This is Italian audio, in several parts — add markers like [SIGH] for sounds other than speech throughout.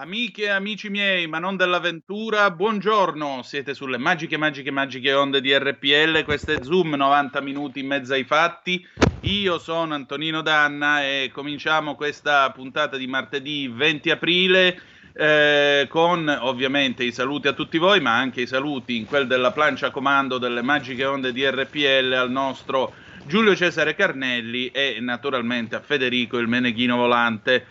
Amiche e amici miei, ma non dell'avventura, buongiorno. Siete sulle magiche, magiche, magiche onde di RPL. Questo è Zoom, 90 minuti in mezzo ai fatti. Io sono Antonino Danna e cominciamo questa puntata di martedì 20 aprile. Eh, con ovviamente i saluti a tutti voi, ma anche i saluti in quel della plancia comando delle magiche onde di RPL al nostro Giulio Cesare Carnelli e naturalmente a Federico il Meneghino Volante.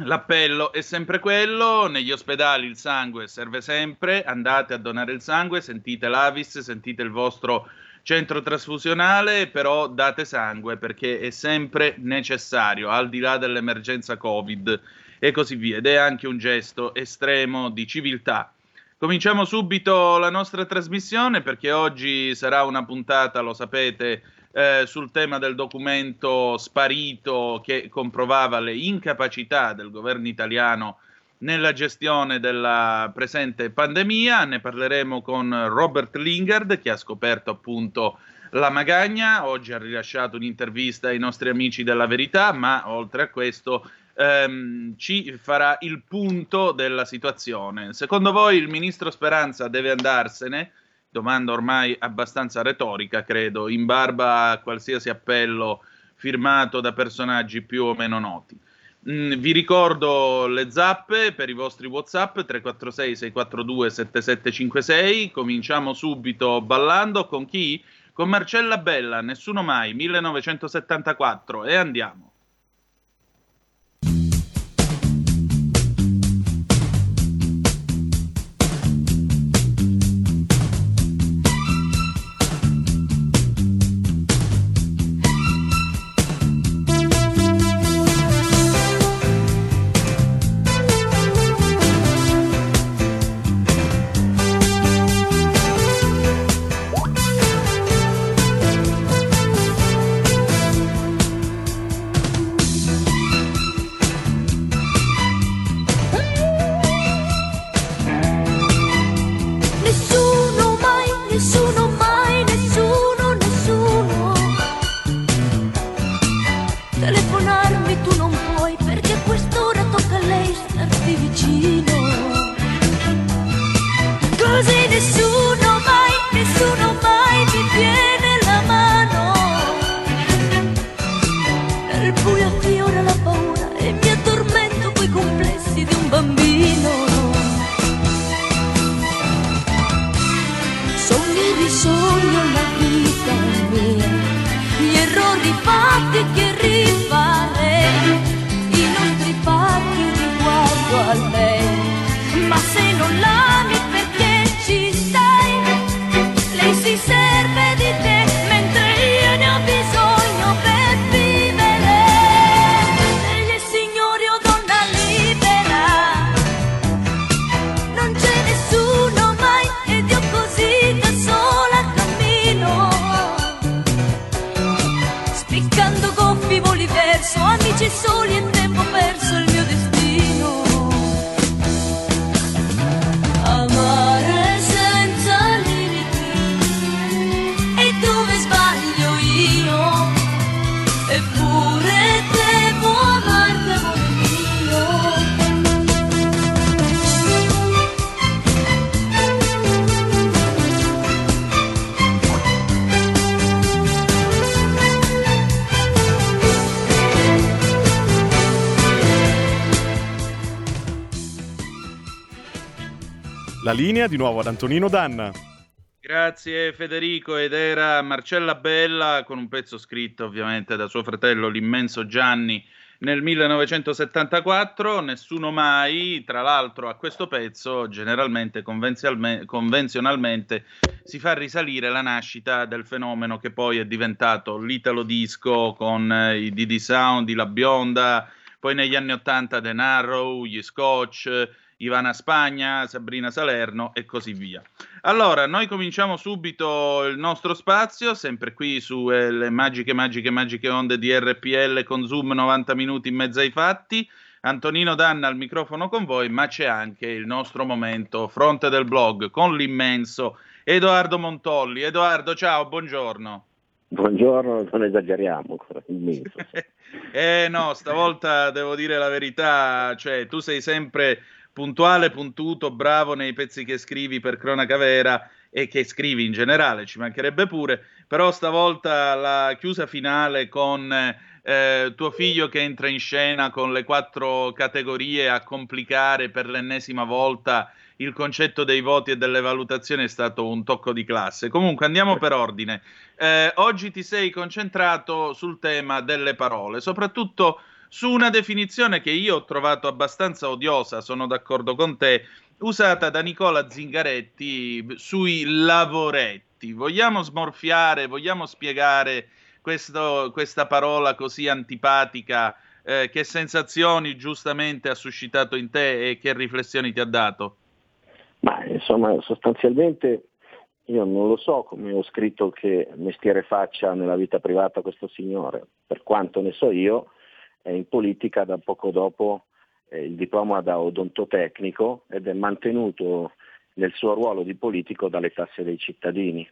L'appello è sempre quello, negli ospedali il sangue serve sempre, andate a donare il sangue, sentite l'Avis, sentite il vostro centro trasfusionale, però date sangue perché è sempre necessario, al di là dell'emergenza Covid e così via, ed è anche un gesto estremo di civiltà. Cominciamo subito la nostra trasmissione perché oggi sarà una puntata, lo sapete, eh, sul tema del documento sparito che comprovava le incapacità del governo italiano nella gestione della presente pandemia. Ne parleremo con Robert Lingard che ha scoperto appunto la magagna. Oggi ha rilasciato un'intervista ai nostri amici della verità, ma oltre a questo ehm, ci farà il punto della situazione. Secondo voi il ministro Speranza deve andarsene? Domanda ormai abbastanza retorica, credo, in barba a qualsiasi appello firmato da personaggi più o meno noti. Mm, vi ricordo le zappe per i vostri WhatsApp 346 642 7756. Cominciamo subito ballando con chi? Con Marcella Bella, Nessuno mai, 1974 e andiamo. Linea di nuovo ad Antonino Danna. Grazie Federico ed era Marcella Bella con un pezzo scritto ovviamente da suo fratello l'immenso Gianni nel 1974, nessuno mai, tra l'altro a questo pezzo generalmente convenzionalmente si fa risalire la nascita del fenomeno che poi è diventato l'italo disco con eh, i DD Sound, La Bionda, poi negli anni 80 The Narrow, gli Scotch, Ivana Spagna, Sabrina Salerno e così via. Allora, noi cominciamo subito il nostro spazio, sempre qui sulle magiche, magiche, magiche onde di RPL con Zoom 90 minuti in mezzo ai fatti. Antonino Danna al microfono con voi, ma c'è anche il nostro momento fronte del blog con l'immenso Edoardo Montolli. Edoardo, ciao, buongiorno. Buongiorno, non esageriamo, immenso. [LAUGHS] eh no, stavolta devo dire la verità, cioè tu sei sempre puntuale, puntuto, bravo nei pezzi che scrivi per cronaca vera e che scrivi in generale, ci mancherebbe pure, però stavolta la chiusa finale con eh, tuo figlio che entra in scena con le quattro categorie a complicare per l'ennesima volta il concetto dei voti e delle valutazioni è stato un tocco di classe. Comunque andiamo per ordine. Eh, oggi ti sei concentrato sul tema delle parole, soprattutto su una definizione che io ho trovato abbastanza odiosa, sono d'accordo con te, usata da Nicola Zingaretti sui lavoretti. Vogliamo smorfiare, vogliamo spiegare questo, questa parola così antipatica? Eh, che sensazioni giustamente ha suscitato in te e che riflessioni ti ha dato? Ma insomma, sostanzialmente io non lo so come ho scritto che mestiere faccia nella vita privata questo signore, per quanto ne so io, in politica da poco dopo eh, il diploma da odontotecnico ed è mantenuto nel suo ruolo di politico dalle tasse dei cittadini.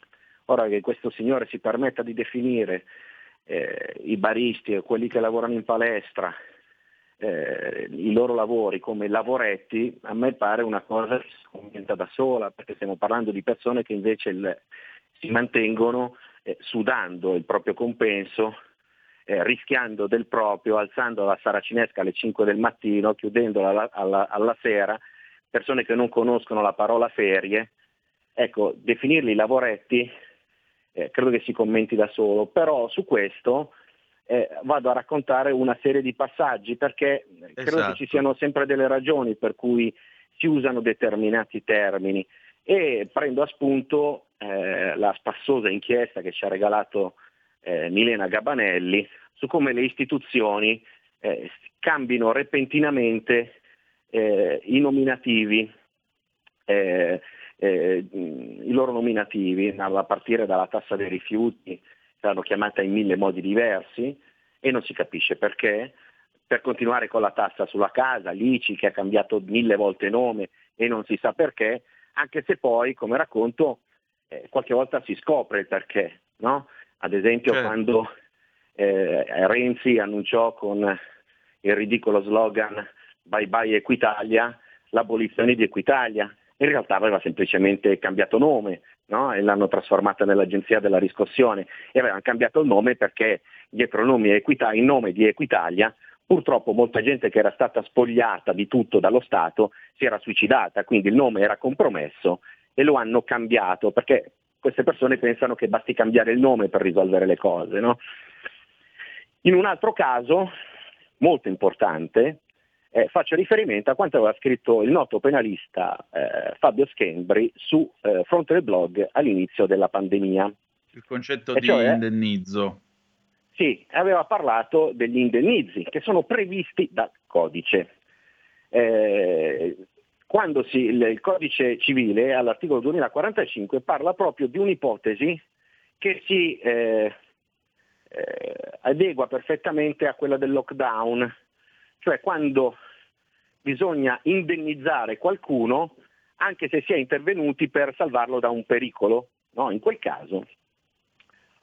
Ora che questo signore si permetta di definire eh, i baristi e quelli che lavorano in palestra eh, i loro lavori come lavoretti, a me pare una cosa che si commenta da sola, perché stiamo parlando di persone che invece il, si mantengono eh, sudando il proprio compenso eh, rischiando del proprio, alzando la saracinesca alle 5 del mattino, chiudendola alla, alla, alla sera, persone che non conoscono la parola ferie, ecco, definirli lavoretti eh, credo che si commenti da solo, però su questo eh, vado a raccontare una serie di passaggi perché esatto. credo che ci esatto. siano sempre delle ragioni per cui si usano determinati termini e prendo a spunto eh, la spassosa inchiesta che ci ha regalato eh, Milena Gabanelli su come le istituzioni eh, cambino repentinamente eh, i nominativi, eh, eh, i loro nominativi, a partire dalla tassa dei rifiuti, saranno chiamata in mille modi diversi e non si capisce perché, per continuare con la tassa sulla casa, l'ICI che ha cambiato mille volte nome e non si sa perché, anche se poi, come racconto, eh, qualche volta si scopre il perché. No? Ad esempio certo. quando eh, Renzi annunciò con il ridicolo slogan Bye bye Equitalia l'abolizione di Equitalia. In realtà aveva semplicemente cambiato nome no? e l'hanno trasformata nell'agenzia della riscossione e avevano cambiato il nome perché dietro il nome, Equita- il nome di Equitalia purtroppo molta gente che era stata spogliata di tutto dallo Stato si era suicidata, quindi il nome era compromesso e lo hanno cambiato perché queste persone pensano che basti cambiare il nome per risolvere le cose. No? In un altro caso, molto importante, eh, faccio riferimento a quanto aveva scritto il noto penalista eh, Fabio Schembri su eh, Fronte del Blog all'inizio della pandemia. Il concetto e di cioè, indennizzo. Sì, aveva parlato degli indennizi che sono previsti dal codice. Eh, quando si, il, il, codice civile all'articolo 2045 parla proprio di un'ipotesi che si eh, eh, adegua perfettamente a quella del lockdown, cioè quando bisogna indennizzare qualcuno anche se si è intervenuti per salvarlo da un pericolo. No? In quel caso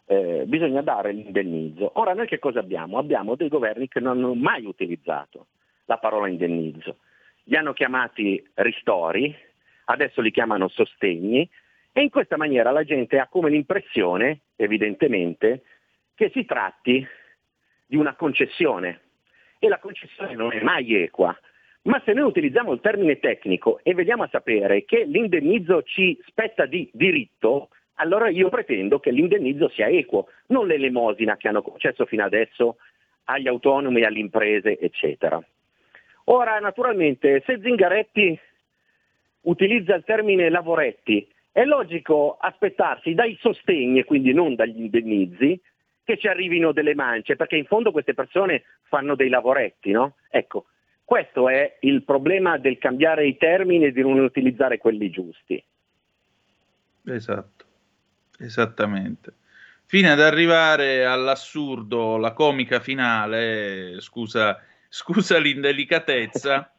eh, bisogna dare l'indennizzo. Ora noi che cosa abbiamo? Abbiamo dei governi che non hanno mai utilizzato la parola indennizzo li hanno chiamati ristori, adesso li chiamano sostegni e in questa maniera la gente ha come l'impressione, evidentemente, che si tratti di una concessione e la concessione non è mai equa, Ma se noi utilizziamo il termine tecnico e vediamo a sapere che l'indennizzo ci spetta di diritto, allora io pretendo che l'indennizzo sia equo, non l'elemosina che hanno concesso fino adesso agli autonomi, alle imprese, eccetera. Ora, naturalmente, se Zingaretti utilizza il termine lavoretti, è logico aspettarsi dai sostegni, e quindi non dagli indennizi, che ci arrivino delle mance, perché in fondo queste persone fanno dei lavoretti, no? Ecco, questo è il problema del cambiare i termini e di non utilizzare quelli giusti. Esatto, esattamente. Fino ad arrivare all'assurdo, la comica finale, scusa, scusa l'indelicatezza,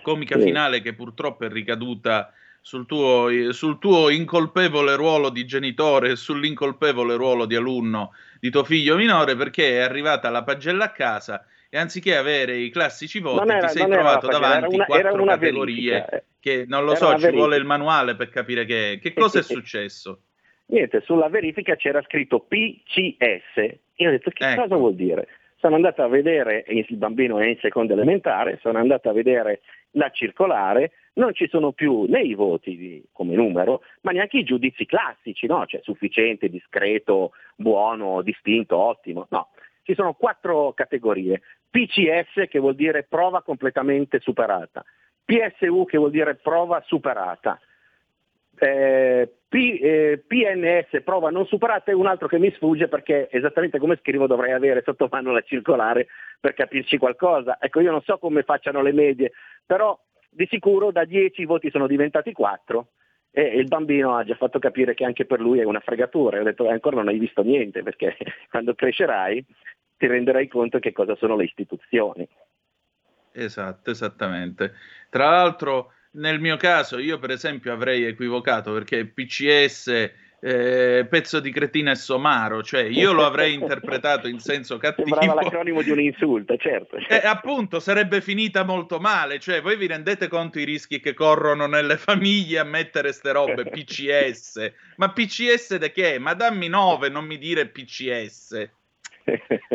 comica finale che purtroppo è ricaduta sul tuo, sul tuo incolpevole ruolo di genitore e sull'incolpevole ruolo di alunno di tuo figlio minore perché è arrivata la pagella a casa e anziché avere i classici voti era, ti sei trovato pagella, davanti una, quattro categorie verifica. Eh. che non lo so, ci vuole il manuale per capire che, che cosa è successo. Niente, sulla verifica c'era scritto PCS. Io ho detto che ecco. cosa vuol dire? Sono andato a vedere, il bambino è in seconda elementare, sono andato a vedere la circolare, non ci sono più né i voti di, come numero, ma neanche i giudizi classici, no? cioè sufficiente, discreto, buono, distinto, ottimo. No, ci sono quattro categorie. PCS che vuol dire prova completamente superata, PSU che vuol dire prova superata, eh, P, eh, PNS prova non superata e un altro che mi sfugge perché esattamente come scrivo dovrei avere sotto mano la circolare per capirci qualcosa. Ecco, io non so come facciano le medie, però di sicuro da 10 i voti sono diventati 4 e il bambino ha già fatto capire che anche per lui è una fregatura. Ho detto ancora non hai visto niente perché [LAUGHS] quando crescerai ti renderai conto che cosa sono le istituzioni. Esatto, esattamente. Tra l'altro nel mio caso io per esempio avrei equivocato perché PCS eh, pezzo di cretina e somaro, cioè io lo avrei [LAUGHS] interpretato in senso cattivo. Sembrava l'acronimo di un insulto, certo. E eh, appunto sarebbe finita molto male, cioè voi vi rendete conto i rischi che corrono nelle famiglie a mettere ste robe [LAUGHS] PCS? Ma PCS da che? Ma dammi 9, non mi dire PCS.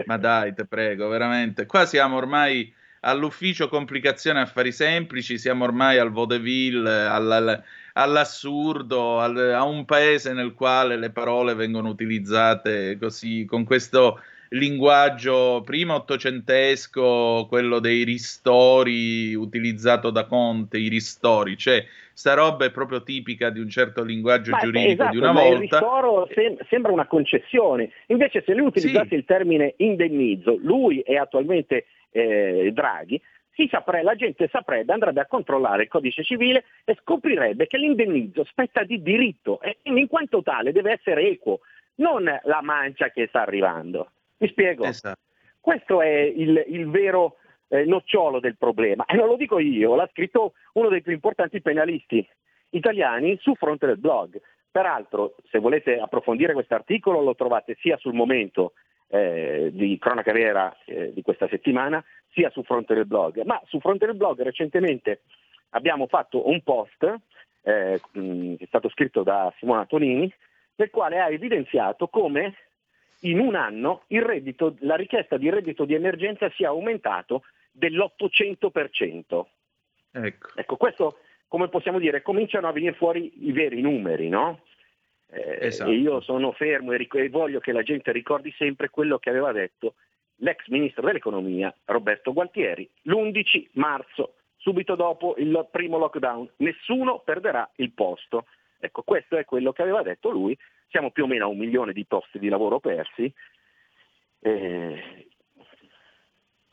Ma dai, te prego, veramente. Qua siamo ormai all'ufficio complicazioni affari semplici, siamo ormai al vaudeville, al, all'assurdo, al, a un paese nel quale le parole vengono utilizzate così, con questo linguaggio prima ottocentesco, quello dei ristori utilizzato da Conte, i ristori, cioè sta roba è proprio tipica di un certo linguaggio ma giuridico esatto, di una volta. Il ristoro sem- sembra una concessione, invece se lui utilizzasse sì. il termine indennizzo, lui è attualmente eh, Draghi, saprebbe, la gente saprebbe, andrebbe a controllare il codice civile e scoprirebbe che l'indennizzo spetta di diritto e in quanto tale deve essere equo, non la mancia che sta arrivando. Mi spiego? Esatto. Questo è il, il vero eh, nocciolo del problema e non lo dico io, l'ha scritto uno dei più importanti penalisti italiani su fronte del blog. Peraltro, se volete approfondire questo articolo, lo trovate sia sul momento eh, di cronaca vera eh, di questa settimana, sia su fronte del blog. Ma su fronte del blog recentemente abbiamo fatto un post eh, che è stato scritto da Simona Tonini, nel quale ha evidenziato come in un anno reddito, la richiesta di reddito di emergenza sia aumentato dell'800%. Ecco. ecco, questo, come possiamo dire, cominciano a venire fuori i veri numeri, no? Eh, esatto. E io sono fermo e, ric- e voglio che la gente ricordi sempre quello che aveva detto l'ex ministro dell'economia Roberto Gualtieri l'11 marzo, subito dopo il primo lockdown. Nessuno perderà il posto. Ecco, questo è quello che aveva detto lui. Siamo più o meno a un milione di posti di lavoro persi, eh,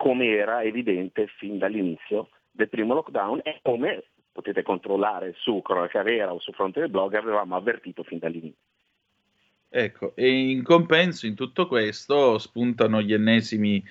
come era evidente fin dall'inizio del primo lockdown e come potete controllare su Cronaca Vera o su Fronte del Blog, avevamo avvertito fin dall'inizio. Ecco, e in compenso in tutto questo spuntano gli ennesimi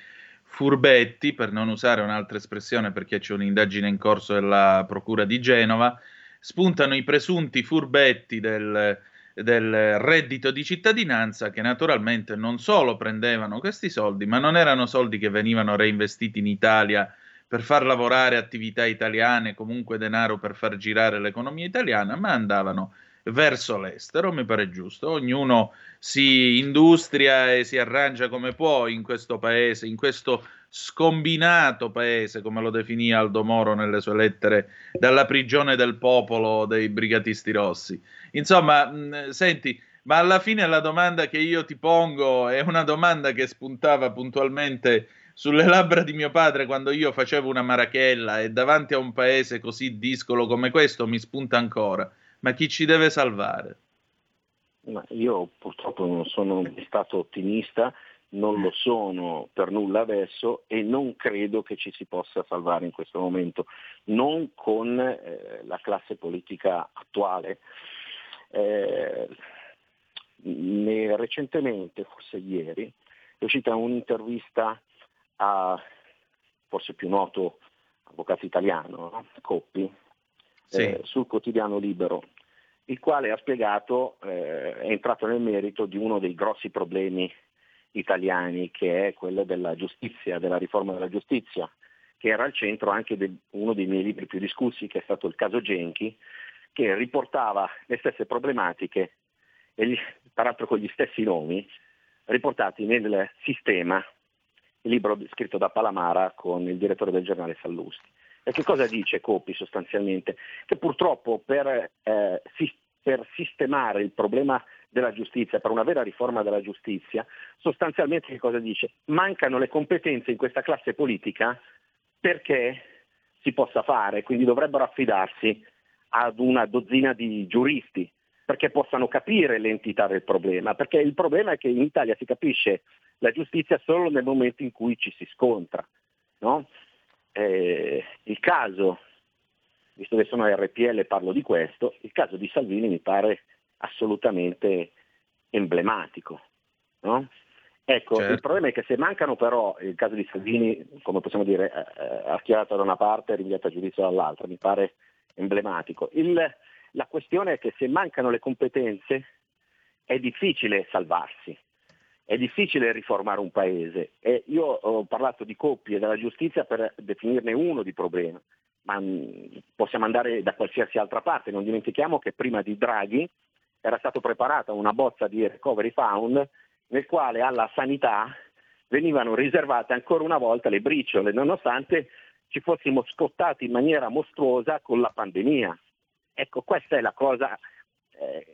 furbetti, per non usare un'altra espressione perché c'è un'indagine in corso della Procura di Genova, spuntano i presunti furbetti del, del reddito di cittadinanza che naturalmente non solo prendevano questi soldi, ma non erano soldi che venivano reinvestiti in Italia per far lavorare attività italiane, comunque denaro per far girare l'economia italiana, ma andavano verso l'estero, mi pare giusto. Ognuno si industria e si arrangia come può in questo paese, in questo scombinato paese, come lo definì Aldo Moro nelle sue lettere, dalla prigione del popolo dei brigatisti rossi. Insomma, mh, senti, ma alla fine la domanda che io ti pongo è una domanda che spuntava puntualmente sulle labbra di mio padre quando io facevo una marachella e davanti a un paese così discolo come questo mi spunta ancora. Ma chi ci deve salvare? Ma io purtroppo non sono stato ottimista, non lo sono per nulla adesso e non credo che ci si possa salvare in questo momento, non con eh, la classe politica attuale. Eh, recentemente, forse ieri, è uscita un'intervista a forse più noto avvocato italiano, no? Coppi, sì. eh, sul quotidiano Libero, il quale ha spiegato, eh, è entrato nel merito di uno dei grossi problemi italiani, che è quello della giustizia, della riforma della giustizia, che era al centro anche di uno dei miei libri più discussi, che è stato il caso Genchi, che riportava le stesse problematiche, gli, peraltro con gli stessi nomi, riportati nel sistema il libro scritto da Palamara con il direttore del giornale Sallusti. E che cosa dice Copi sostanzialmente? Che purtroppo per, eh, si, per sistemare il problema della giustizia, per una vera riforma della giustizia, sostanzialmente che cosa dice? Mancano le competenze in questa classe politica perché si possa fare, quindi dovrebbero affidarsi ad una dozzina di giuristi perché possano capire l'entità del problema, perché il problema è che in Italia si capisce la giustizia solo nel momento in cui ci si scontra. No? Eh, il caso, visto che sono RPL e parlo di questo, il caso di Salvini mi pare assolutamente emblematico. No? Ecco, certo. il problema è che se mancano però, il caso di Salvini, come possiamo dire, eh, archiviato da una parte e rinviato a giudizio dall'altra, mi pare emblematico. Il, la questione è che se mancano le competenze è difficile salvarsi, è difficile riformare un paese. E io ho parlato di coppie della giustizia per definirne uno di problema, ma mm, possiamo andare da qualsiasi altra parte. Non dimentichiamo che prima di Draghi era stata preparata una bozza di Recovery Fund nel quale alla sanità venivano riservate ancora una volta le briciole, nonostante ci fossimo scottati in maniera mostruosa con la pandemia. Ecco, questa è la cosa eh,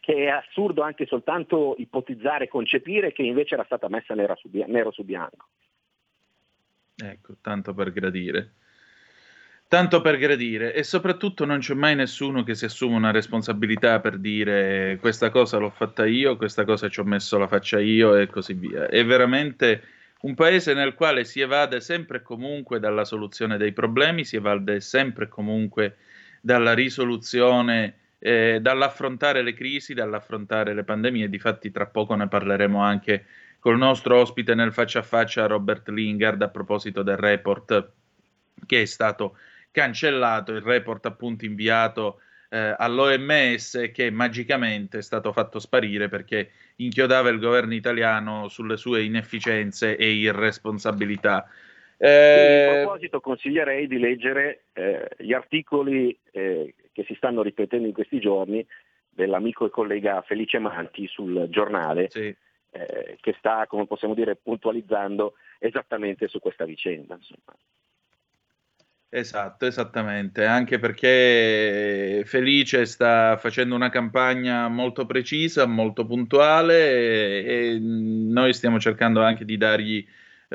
che è assurdo anche soltanto ipotizzare concepire che invece era stata messa su, nero su bianco. Ecco, tanto per gradire. Tanto per gradire e soprattutto non c'è mai nessuno che si assume una responsabilità per dire questa cosa l'ho fatta io, questa cosa ci ho messo la faccia io e così via. È veramente un paese nel quale si evade sempre e comunque dalla soluzione dei problemi, si evade sempre e comunque dalla risoluzione, eh, dall'affrontare le crisi, dall'affrontare le pandemie. Difatti, tra poco ne parleremo anche col nostro ospite nel faccia a faccia, Robert Lingard, a proposito del report che è stato cancellato, il report appunto inviato eh, all'OMS che magicamente è stato fatto sparire perché inchiodava il governo italiano sulle sue inefficienze e irresponsabilità. Eh... a proposito consiglierei di leggere eh, gli articoli eh, che si stanno ripetendo in questi giorni dell'amico e collega Felice Manti sul giornale sì. Eh, che sta, come possiamo dire, puntualizzando esattamente su questa vicenda. Insomma. Esatto, esattamente, anche perché Felice sta facendo una campagna molto precisa, molto puntuale e, e noi stiamo cercando anche di dargli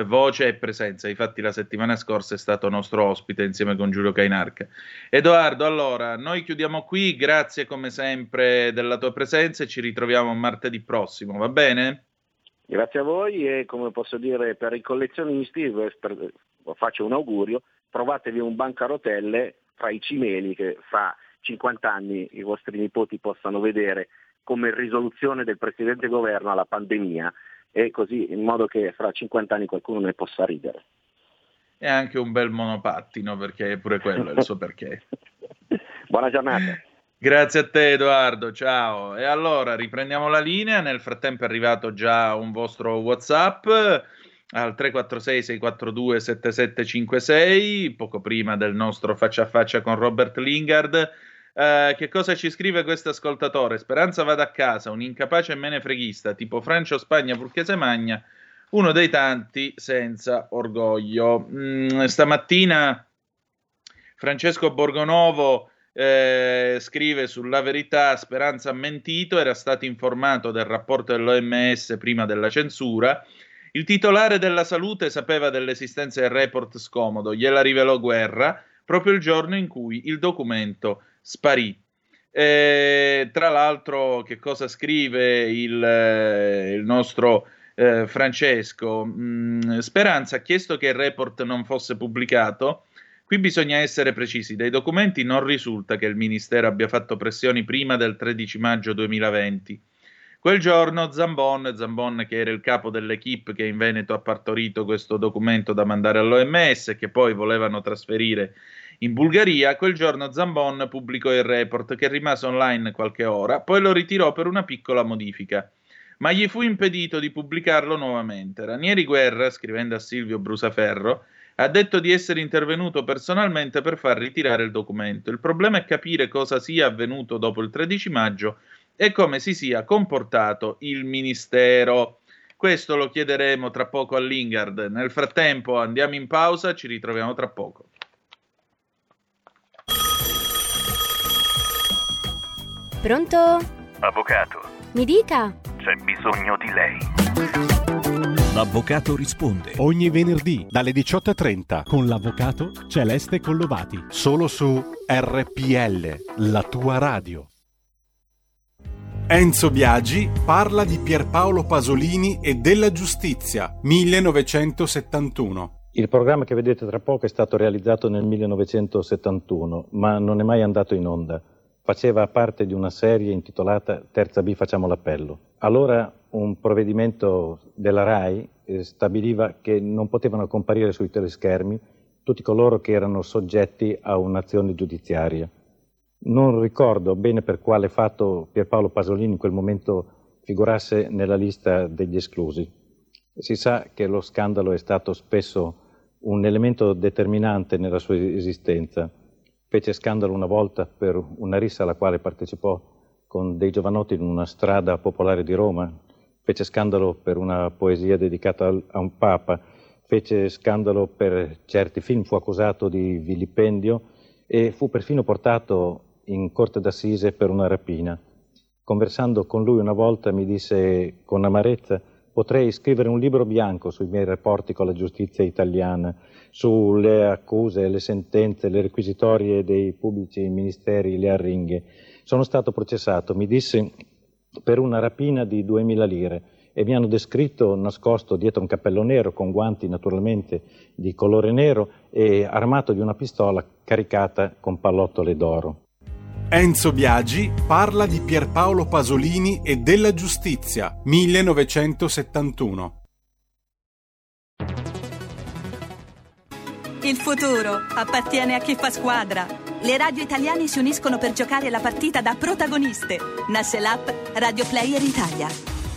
voce e presenza. Infatti, la settimana scorsa è stato nostro ospite insieme con Giulio Cainarca. Edoardo, allora, noi chiudiamo qui. Grazie come sempre della tua presenza e ci ritroviamo martedì prossimo, va bene? Grazie a voi e come posso dire per i collezionisti per, faccio un augurio, trovatevi un bancarotelle fra i cimeli che fra 50 anni i vostri nipoti possano vedere come risoluzione del precedente governo alla pandemia e così in modo che fra 50 anni qualcuno ne possa ridere. E anche un bel monopattino perché pure quello è il suo perché. [LAUGHS] Buona giornata. Grazie a te Edoardo, ciao. E allora riprendiamo la linea, nel frattempo è arrivato già un vostro Whatsapp al 346 642 7756, poco prima del nostro faccia a faccia con Robert Lingard Uh, che cosa ci scrive questo ascoltatore? Speranza vada a casa, un incapace menefreghista tipo Francia o Spagna purché se magna, uno dei tanti senza orgoglio. Mm, stamattina Francesco Borgonovo eh, scrive sulla verità Speranza ha mentito, era stato informato del rapporto dell'OMS prima della censura. Il titolare della salute sapeva dell'esistenza del report scomodo, gliela rivelò Guerra proprio il giorno in cui il documento sparì. Eh, tra l'altro, che cosa scrive il, eh, il nostro eh, Francesco? Mm, Speranza ha chiesto che il report non fosse pubblicato Qui bisogna essere precisi, dai documenti non risulta che il Ministero abbia fatto pressioni prima del 13 maggio 2020. Quel giorno Zambon, Zambon che era il capo dell'equipe che in Veneto ha partorito questo documento da mandare all'OMS e che poi volevano trasferire in Bulgaria, quel giorno Zambon pubblicò il report che rimase online qualche ora, poi lo ritirò per una piccola modifica. Ma gli fu impedito di pubblicarlo nuovamente. Ranieri Guerra, scrivendo a Silvio Brusaferro, ha detto di essere intervenuto personalmente per far ritirare il documento. Il problema è capire cosa sia avvenuto dopo il 13 maggio e come si sia comportato il Ministero. Questo lo chiederemo tra poco all'Ingard. Nel frattempo andiamo in pausa, ci ritroviamo tra poco. Pronto? Avvocato. Mi dica. C'è bisogno di lei. L'avvocato risponde. Ogni venerdì dalle 18.30 con l'avvocato Celeste Collovati. Solo su RPL, la tua radio. Enzo Biagi parla di Pierpaolo Pasolini e della giustizia, 1971. Il programma che vedete tra poco è stato realizzato nel 1971, ma non è mai andato in onda. Faceva parte di una serie intitolata Terza B facciamo l'appello. Allora un provvedimento della RAI eh, stabiliva che non potevano comparire sui teleschermi tutti coloro che erano soggetti a un'azione giudiziaria. Non ricordo bene per quale fatto Pierpaolo Pasolini in quel momento figurasse nella lista degli esclusi. Si sa che lo scandalo è stato spesso un elemento determinante nella sua esistenza. Fece scandalo una volta per una rissa alla quale partecipò con dei giovanotti in una strada popolare di Roma, fece scandalo per una poesia dedicata a un papa, fece scandalo per certi film, fu accusato di vilipendio e fu perfino portato in corte d'assise per una rapina. Conversando con lui una volta mi disse con amarezza potrei scrivere un libro bianco sui miei rapporti con la giustizia italiana, sulle accuse, le sentenze, le requisitorie dei pubblici ministeri, le arringhe. Sono stato processato, mi disse per una rapina di 2.000 lire e mi hanno descritto nascosto dietro un cappello nero con guanti naturalmente di colore nero e armato di una pistola caricata con pallottole d'oro. Enzo Biagi parla di Pierpaolo Pasolini e della giustizia, 1971. Il futuro appartiene a chi fa squadra. Le radio italiane si uniscono per giocare la partita da protagoniste. Nasce l'app Radio Player Italia.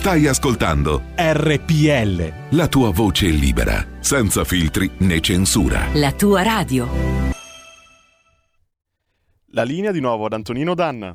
Stai ascoltando RPL. La tua voce libera, senza filtri né censura. La tua radio. La linea di nuovo ad Antonino Danna.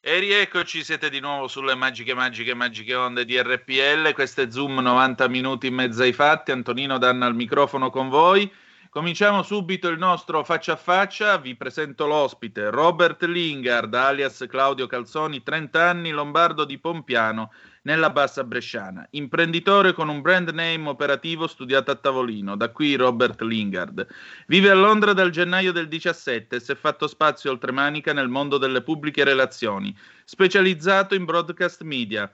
E rieccoci, siete di nuovo sulle magiche, magiche, magiche onde di RPL. Questo è Zoom 90 minuti in mezzo ai fatti. Antonino Danna al microfono con voi. Cominciamo subito il nostro faccia a faccia. Vi presento l'ospite Robert Lingard, alias Claudio Calzoni, 30 anni, lombardo di Pompiano, nella bassa bresciana. Imprenditore con un brand name operativo studiato a tavolino, da qui Robert Lingard. Vive a Londra dal gennaio del 17 e si è fatto spazio oltremanica nel mondo delle pubbliche relazioni, specializzato in broadcast media.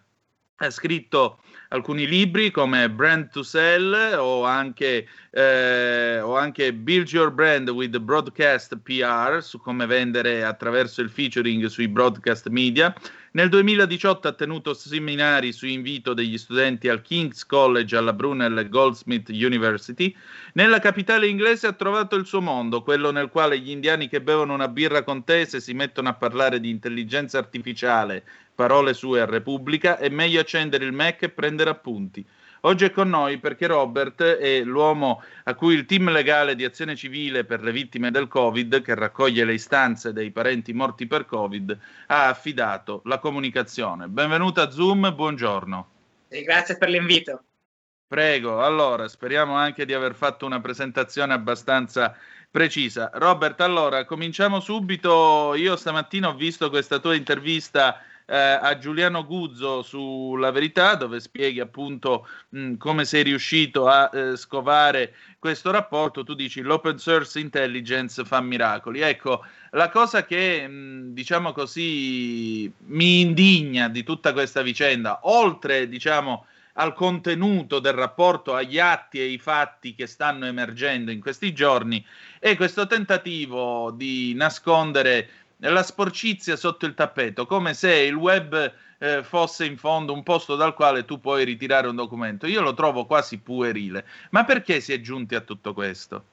Ha scritto alcuni libri come Brand to Sell o anche, eh, o anche Build Your Brand with Broadcast PR su come vendere attraverso il featuring sui broadcast media. Nel 2018 ha tenuto seminari su invito degli studenti al King's College alla Brunel Goldsmith University. Nella capitale inglese ha trovato il suo mondo, quello nel quale gli indiani che bevono una birra con te se si mettono a parlare di intelligenza artificiale, parole sue a Repubblica, è meglio accendere il Mac e prendere appunti. Oggi è con noi perché Robert è l'uomo a cui il team legale di azione civile per le vittime del Covid, che raccoglie le istanze dei parenti morti per Covid, ha affidato la comunicazione. Benvenuto a Zoom, buongiorno. E grazie per l'invito. Prego, allora, speriamo anche di aver fatto una presentazione abbastanza precisa. Robert, allora, cominciamo subito. Io stamattina ho visto questa tua intervista eh, a Giuliano Guzzo sulla verità, dove spieghi appunto mh, come sei riuscito a eh, scovare questo rapporto. Tu dici l'open source intelligence fa miracoli. Ecco, la cosa che mh, diciamo così mi indigna di tutta questa vicenda, oltre diciamo al contenuto del rapporto, agli atti e ai fatti che stanno emergendo in questi giorni, è questo tentativo di nascondere la sporcizia sotto il tappeto, come se il web eh, fosse in fondo un posto dal quale tu puoi ritirare un documento. Io lo trovo quasi puerile. Ma perché si è giunti a tutto questo?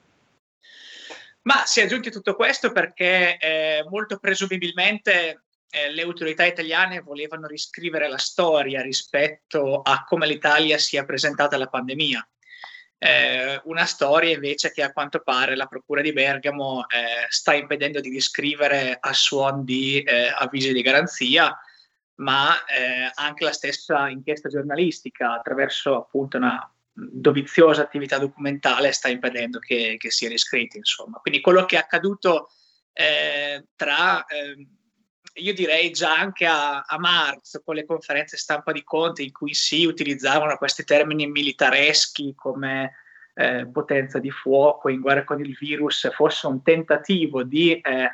Ma si è giunti a tutto questo perché eh, molto presumibilmente eh, le autorità italiane volevano riscrivere la storia rispetto a come l'Italia si è presentata alla pandemia eh, una storia invece che a quanto pare la Procura di Bergamo eh, sta impedendo di riscrivere a suon di eh, avvisi di garanzia, ma eh, anche la stessa inchiesta giornalistica attraverso appunto una doviziosa attività documentale sta impedendo che, che sia riscritta. Insomma. Quindi quello che è accaduto eh, tra ehm, io direi già anche a, a, marzo, con le conferenze stampa di Conte, in cui si utilizzavano questi termini militareschi come eh, potenza di fuoco in guerra con il virus, fosse un tentativo di eh,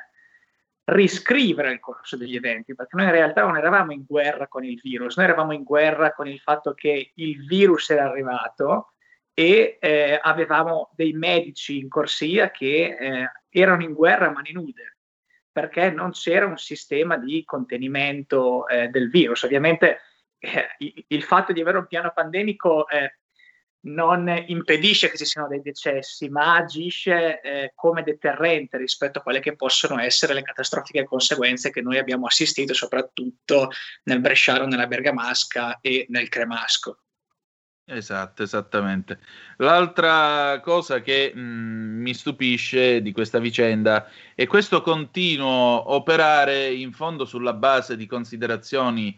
riscrivere il corso degli eventi, perché noi in realtà non eravamo in guerra con il virus, noi eravamo in guerra con il fatto che il virus era arrivato e eh, avevamo dei medici in corsia che eh, erano in guerra a mani nude perché non c'era un sistema di contenimento eh, del virus. Ovviamente eh, il fatto di avere un piano pandemico eh, non impedisce che ci siano dei decessi, ma agisce eh, come deterrente rispetto a quelle che possono essere le catastrofiche conseguenze che noi abbiamo assistito soprattutto nel Bresciano, nella Bergamasca e nel Cremasco. Esatto, esattamente. L'altra cosa che mh, mi stupisce di questa vicenda è questo continuo operare in fondo sulla base di considerazioni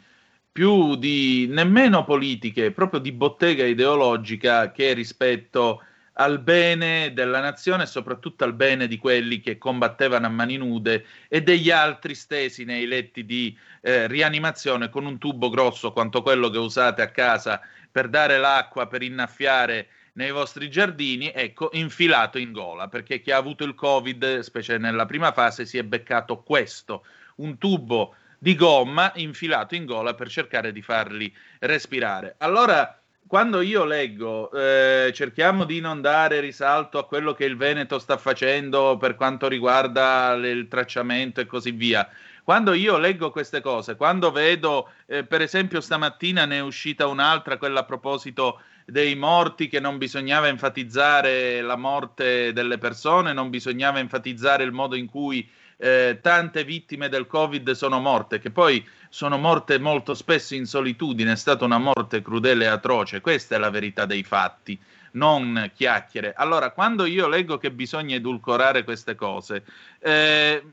più di nemmeno politiche, proprio di bottega ideologica che rispetto al bene della nazione e soprattutto al bene di quelli che combattevano a mani nude e degli altri stesi nei letti di eh, rianimazione con un tubo grosso quanto quello che usate a casa per dare l'acqua, per innaffiare nei vostri giardini, ecco, infilato in gola, perché chi ha avuto il Covid, specie nella prima fase, si è beccato questo, un tubo di gomma infilato in gola per cercare di farli respirare. Allora, quando io leggo, eh, cerchiamo di non dare risalto a quello che il Veneto sta facendo per quanto riguarda il tracciamento e così via, quando io leggo queste cose, quando vedo, eh, per esempio, stamattina ne è uscita un'altra, quella a proposito dei morti, che non bisognava enfatizzare la morte delle persone, non bisognava enfatizzare il modo in cui eh, tante vittime del Covid sono morte, che poi sono morte molto spesso in solitudine, è stata una morte crudele e atroce, questa è la verità dei fatti non chiacchiere. Allora, quando io leggo che bisogna edulcorare queste cose, eh,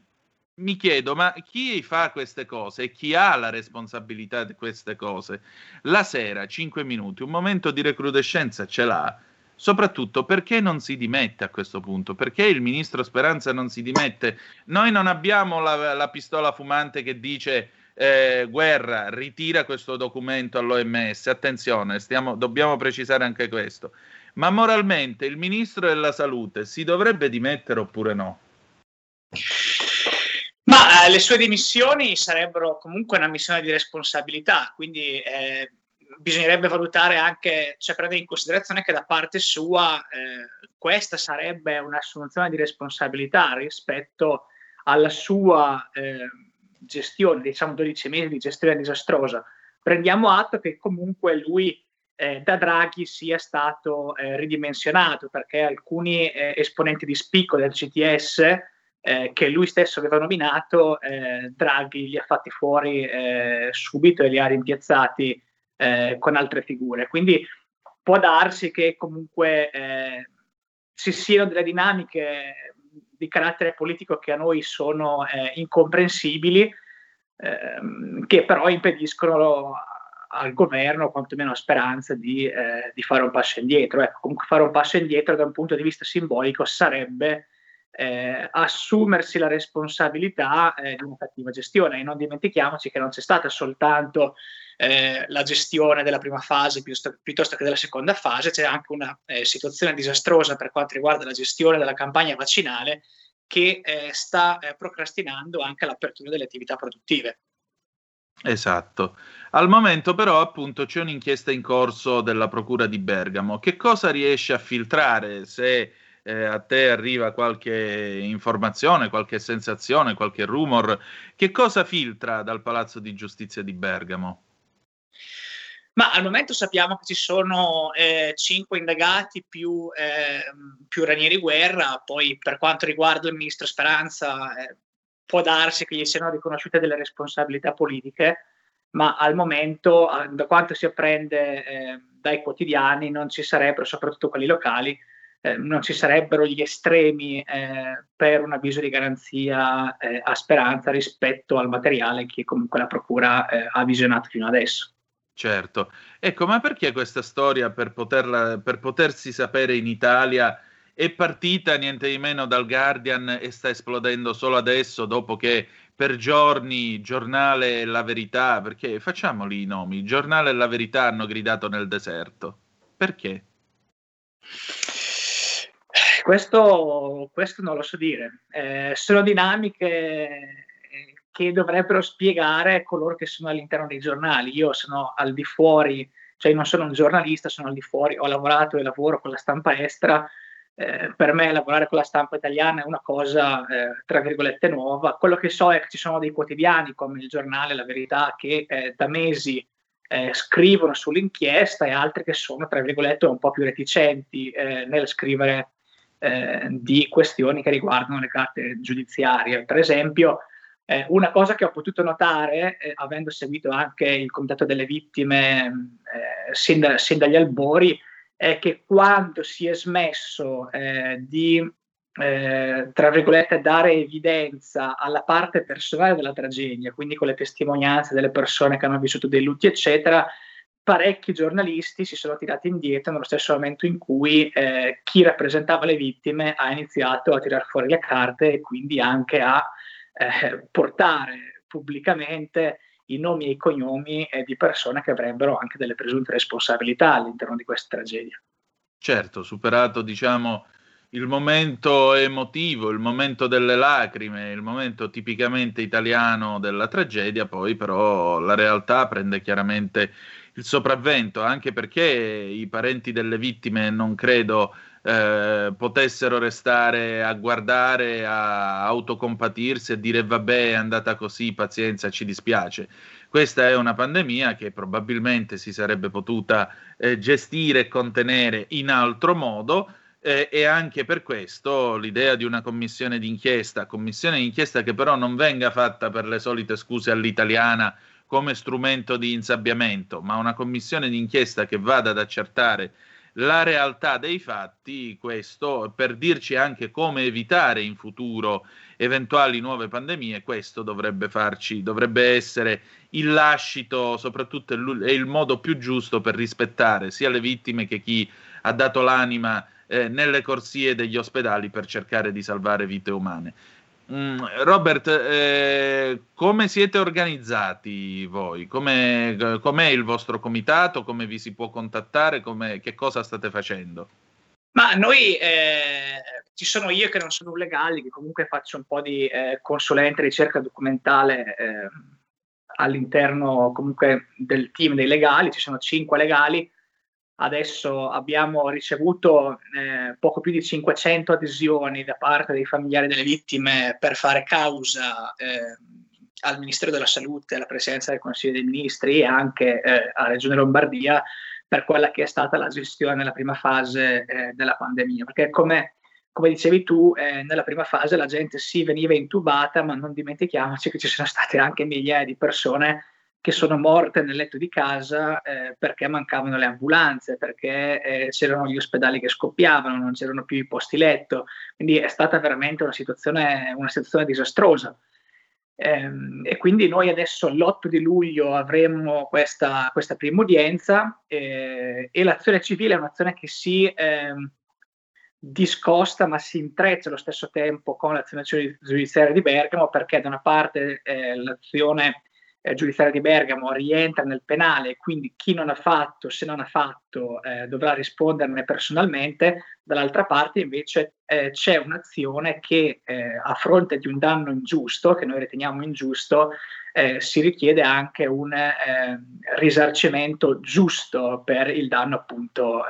mi chiedo, ma chi fa queste cose e chi ha la responsabilità di queste cose? La sera, 5 minuti, un momento di recrudescenza ce l'ha. Soprattutto perché non si dimette a questo punto? Perché il ministro Speranza non si dimette? Noi non abbiamo la, la pistola fumante che dice eh, guerra, ritira questo documento all'OMS. Attenzione, stiamo, dobbiamo precisare anche questo. Ma moralmente il ministro della salute si dovrebbe dimettere oppure no? Eh, le sue dimissioni sarebbero comunque una missione di responsabilità, quindi eh, bisognerebbe valutare anche, cioè prendere in considerazione che da parte sua eh, questa sarebbe un'assunzione di responsabilità rispetto alla sua eh, gestione, diciamo 12 mesi di gestione disastrosa. Prendiamo atto che comunque lui eh, da Draghi sia stato eh, ridimensionato perché alcuni eh, esponenti di spicco del CTS eh, che lui stesso aveva nominato, eh, Draghi li ha fatti fuori eh, subito e li ha rimpiazzati con altre figure. Quindi può darsi che comunque ci siano delle dinamiche di carattere politico che a noi sono incomprensibili, ehm, che però impediscono al governo, quantomeno a speranza di, eh, di, fare un passo indietro. Ecco, comunque fare un passo indietro da un punto di vista simbolico sarebbe eh, assumersi la responsabilità eh, di una cattiva gestione e non dimentichiamoci che non c'è stata soltanto eh, la gestione della prima fase piuttosto, piuttosto, che della seconda fase, c'è anche una eh, situazione disastrosa per quanto riguarda la gestione della campagna vaccinale che eh, sta procrastinando anche l'apertura delle attività produttive. Esatto. Al momento però appunto c'è un'inchiesta in corso della Procura di Bergamo. Che cosa riesce a filtrare se eh, a te arriva qualche informazione, qualche sensazione, qualche rumor? Che cosa filtra dal Palazzo di Giustizia di Bergamo? Ma al momento sappiamo che ci sono eh, cinque indagati più, eh, più Ranieri Guerra, poi per quanto riguarda il ministro Speranza eh, può darsi che gli siano riconosciute delle responsabilità politiche, ma al momento, da quanto si apprende eh, dai quotidiani, non ci sarebbero, soprattutto quelli locali, eh, non ci sarebbero gli estremi eh, per un avviso di garanzia eh, a speranza rispetto al materiale che comunque la Procura eh, ha visionato fino adesso. Certo, ecco, ma perché questa storia per, poterla, per potersi sapere in Italia è partita niente di meno dal Guardian e sta esplodendo solo adesso, dopo che per giorni giornale la verità, perché facciamoli i nomi, giornale la verità hanno gridato nel deserto. Perché? Questo, questo non lo so dire. Eh, sono dinamiche che dovrebbero spiegare coloro che sono all'interno dei giornali. Io sono al di fuori, cioè non sono un giornalista, sono al di fuori, ho lavorato e lavoro con la stampa estera eh, per me lavorare con la stampa italiana è una cosa, eh, tra virgolette, nuova. Quello che so è che ci sono dei quotidiani come il giornale La Verità che eh, da mesi eh, scrivono sull'inchiesta e altri che sono, tra virgolette, un po' più reticenti eh, nel scrivere di questioni che riguardano le carte giudiziarie. Per esempio, una cosa che ho potuto notare, avendo seguito anche il Comitato delle Vittime sin, da, sin dagli albori, è che quando si è smesso eh, di, eh, tra virgolette, dare evidenza alla parte personale della tragedia, quindi con le testimonianze delle persone che hanno vissuto dei lutti, eccetera, parecchi giornalisti si sono tirati indietro nello stesso momento in cui eh, chi rappresentava le vittime ha iniziato a tirare fuori le carte e quindi anche a eh, portare pubblicamente i nomi e i cognomi eh, di persone che avrebbero anche delle presunte responsabilità all'interno di questa tragedia. Certo, superato diciamo il momento emotivo, il momento delle lacrime, il momento tipicamente italiano della tragedia, poi però la realtà prende chiaramente il sopravvento, anche perché i parenti delle vittime non credo eh, potessero restare a guardare, a autocompatirsi e dire vabbè è andata così, pazienza, ci dispiace. Questa è una pandemia che probabilmente si sarebbe potuta eh, gestire e contenere in altro modo eh, e anche per questo l'idea di una commissione d'inchiesta, commissione d'inchiesta che però non venga fatta per le solite scuse all'italiana come strumento di insabbiamento, ma una commissione d'inchiesta che vada ad accertare la realtà dei fatti, questo per dirci anche come evitare in futuro eventuali nuove pandemie, questo dovrebbe farci, dovrebbe essere il lascito, soprattutto è il modo più giusto per rispettare sia le vittime che chi ha dato l'anima eh, nelle corsie degli ospedali per cercare di salvare vite umane. Mm, Robert, eh, come siete organizzati voi? Come, com'è il vostro comitato? Come vi si può contattare? Come, che cosa state facendo? Ma noi, eh, ci sono io che non sono un legali, che comunque faccio un po' di eh, consulente ricerca documentale eh, all'interno comunque del team dei legali, ci sono cinque legali, adesso abbiamo ricevuto eh, poco più di 500 adesioni da parte dei familiari delle vittime per fare causa eh, al Ministero della Salute, alla Presidenza del Consiglio dei Ministri e anche eh, alla Regione Lombardia per quella che è stata la gestione nella prima fase eh, della pandemia. Perché come, come dicevi tu, eh, nella prima fase la gente sì veniva intubata, ma non dimentichiamoci che ci sono state anche migliaia di persone che sono morte nel letto di casa eh, perché mancavano le ambulanze, perché eh, c'erano gli ospedali che scoppiavano, non c'erano più i posti letto. Quindi è stata veramente una situazione, una situazione disastrosa. Ehm, e quindi noi adesso l'8 di luglio avremo questa, questa prima udienza eh, e l'azione civile è un'azione che si eh, discosta ma si intreccia allo stesso tempo con l'azione giudiziaria di Bergamo perché da una parte eh, l'azione eh, giudiziaria di Bergamo rientra nel penale quindi chi non ha fatto, se non ha fatto, eh, dovrà risponderne personalmente, dall'altra parte invece eh, c'è un'azione che eh, a fronte di un danno ingiusto, che noi riteniamo ingiusto, eh, si richiede anche un eh, risarcimento giusto per il danno appunto,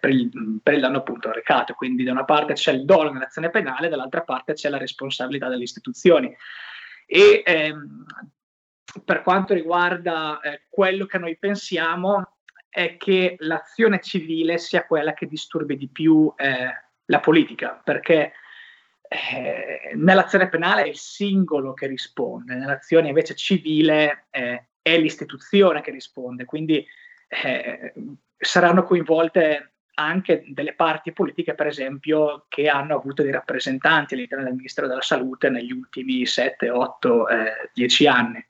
per il, per il danno appunto recato. Quindi da una parte c'è il dolo nell'azione penale, dall'altra parte c'è la responsabilità delle istituzioni. E ehm, per quanto riguarda eh, quello che noi pensiamo è che l'azione civile sia quella che disturbi di più eh, la politica, perché eh, nell'azione penale è il singolo che risponde, nell'azione invece civile eh, è l'istituzione che risponde, quindi eh, saranno coinvolte anche delle parti politiche, per esempio, che hanno avuto dei rappresentanti all'interno del Ministero della Salute negli ultimi 7, 8, 10 anni.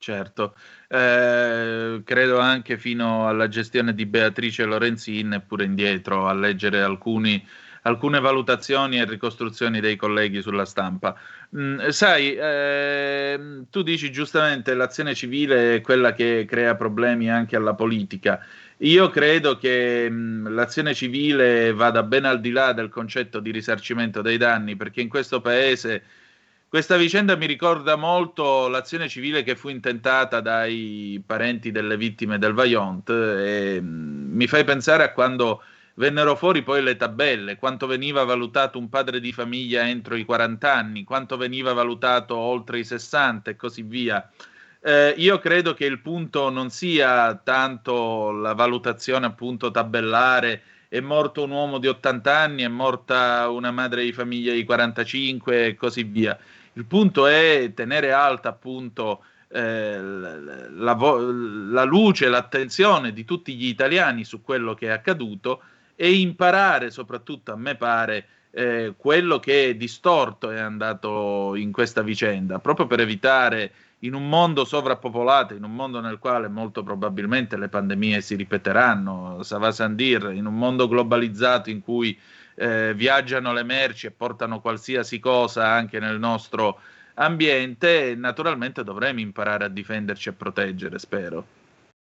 Certo, eh, credo anche fino alla gestione di Beatrice Lorenzin e pure indietro a leggere alcuni, alcune valutazioni e ricostruzioni dei colleghi sulla stampa. Mm, sai, eh, tu dici giustamente l'azione civile è quella che crea problemi anche alla politica. Io credo che mh, mm, l'azione civile vada ben al di là del concetto di risarcimento dei danni, perché in questo paese questa vicenda mi ricorda molto l'azione civile che fu intentata dai parenti delle vittime del Vaillant e mm, mi fai pensare a quando vennero fuori poi le tabelle, quanto veniva valutato un padre di famiglia entro i 40 anni, quanto veniva valutato oltre i 60 e così via. Eh, io credo che il punto non sia tanto la valutazione appunto tabellare è morto un uomo di 80 anni, è morta una madre di famiglia di 45 e così via. Il punto è tenere alta appunto eh, la, la, luce, l'attenzione di tutti gli italiani su quello che è accaduto e imparare, soprattutto a me pare, eh, quello che è distorto è andato in questa vicenda, proprio per evitare in un mondo sovrappopolato, in un mondo nel quale molto probabilmente le pandemie si ripeteranno, Sava Sandir, in un mondo globalizzato in cui eh, viaggiano le merci e portano qualsiasi cosa anche nel nostro ambiente, naturalmente dovremo imparare a difenderci e proteggere, spero.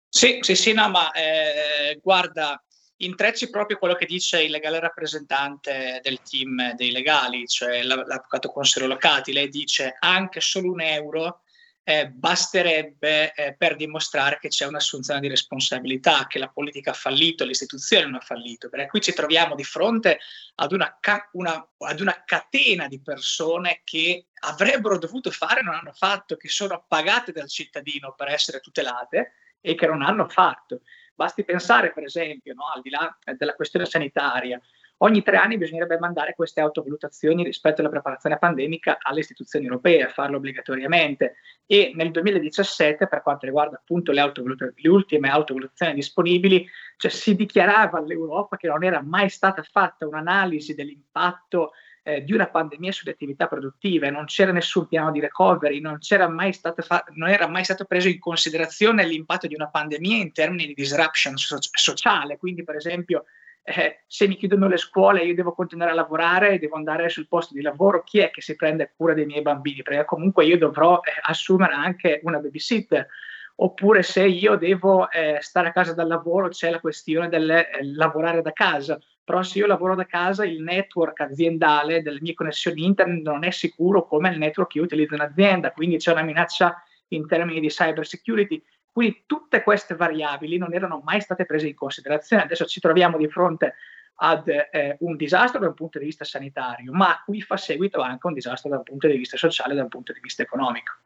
Sì, sì, sì, no, ma eh, guarda, intrecci proprio quello che dice il legale rappresentante del team dei legali, cioè l'avvocato Consuelo Locati. Lei dice anche solo un euro eh, basterebbe eh, per dimostrare che c'è un'assunzione di responsabilità, che la politica ha fallito, le istituzioni hanno fallito. Perché qui ci troviamo di fronte ad una, ca- una, ad una catena di persone che avrebbero dovuto fare e non hanno fatto, che sono pagate dal cittadino per essere tutelate e che non hanno fatto. Basti pensare, per esempio, no, al di là della questione sanitaria, Ogni tre anni bisognerebbe mandare queste autovalutazioni rispetto alla preparazione pandemica alle istituzioni europee, farlo obbligatoriamente. E nel 2017, per quanto riguarda appunto le, autovalut- le ultime autovalutazioni disponibili, cioè si dichiarava all'Europa che non era mai stata fatta un'analisi dell'impatto eh, di una pandemia sulle attività produttive, non c'era nessun piano di recovery, non, fa- non, era mai stato preso in considerazione l'impatto di una pandemia in termini di disruption so- sociale. Quindi, per esempio, eh, se mi chiudono le scuole io devo continuare a lavorare, devo andare sul posto di lavoro, chi è che si prende cura dei miei bambini? Perché comunque io dovrò eh, assumere anche una babysitter. Oppure se io devo eh, stare a casa dal lavoro c'è la questione del eh, lavorare da casa. Però se io lavoro da casa il network aziendale delle mie connessioni internet non è sicuro come il network che io utilizzo in azienda, quindi c'è una minaccia in termini di cyber security. Quindi tutte queste variabili non erano mai state prese in considerazione. Adesso ci troviamo di fronte ad eh, un disastro da un punto di vista sanitario, ma a cui fa seguito anche un disastro da un punto di vista sociale da un punto di vista economico.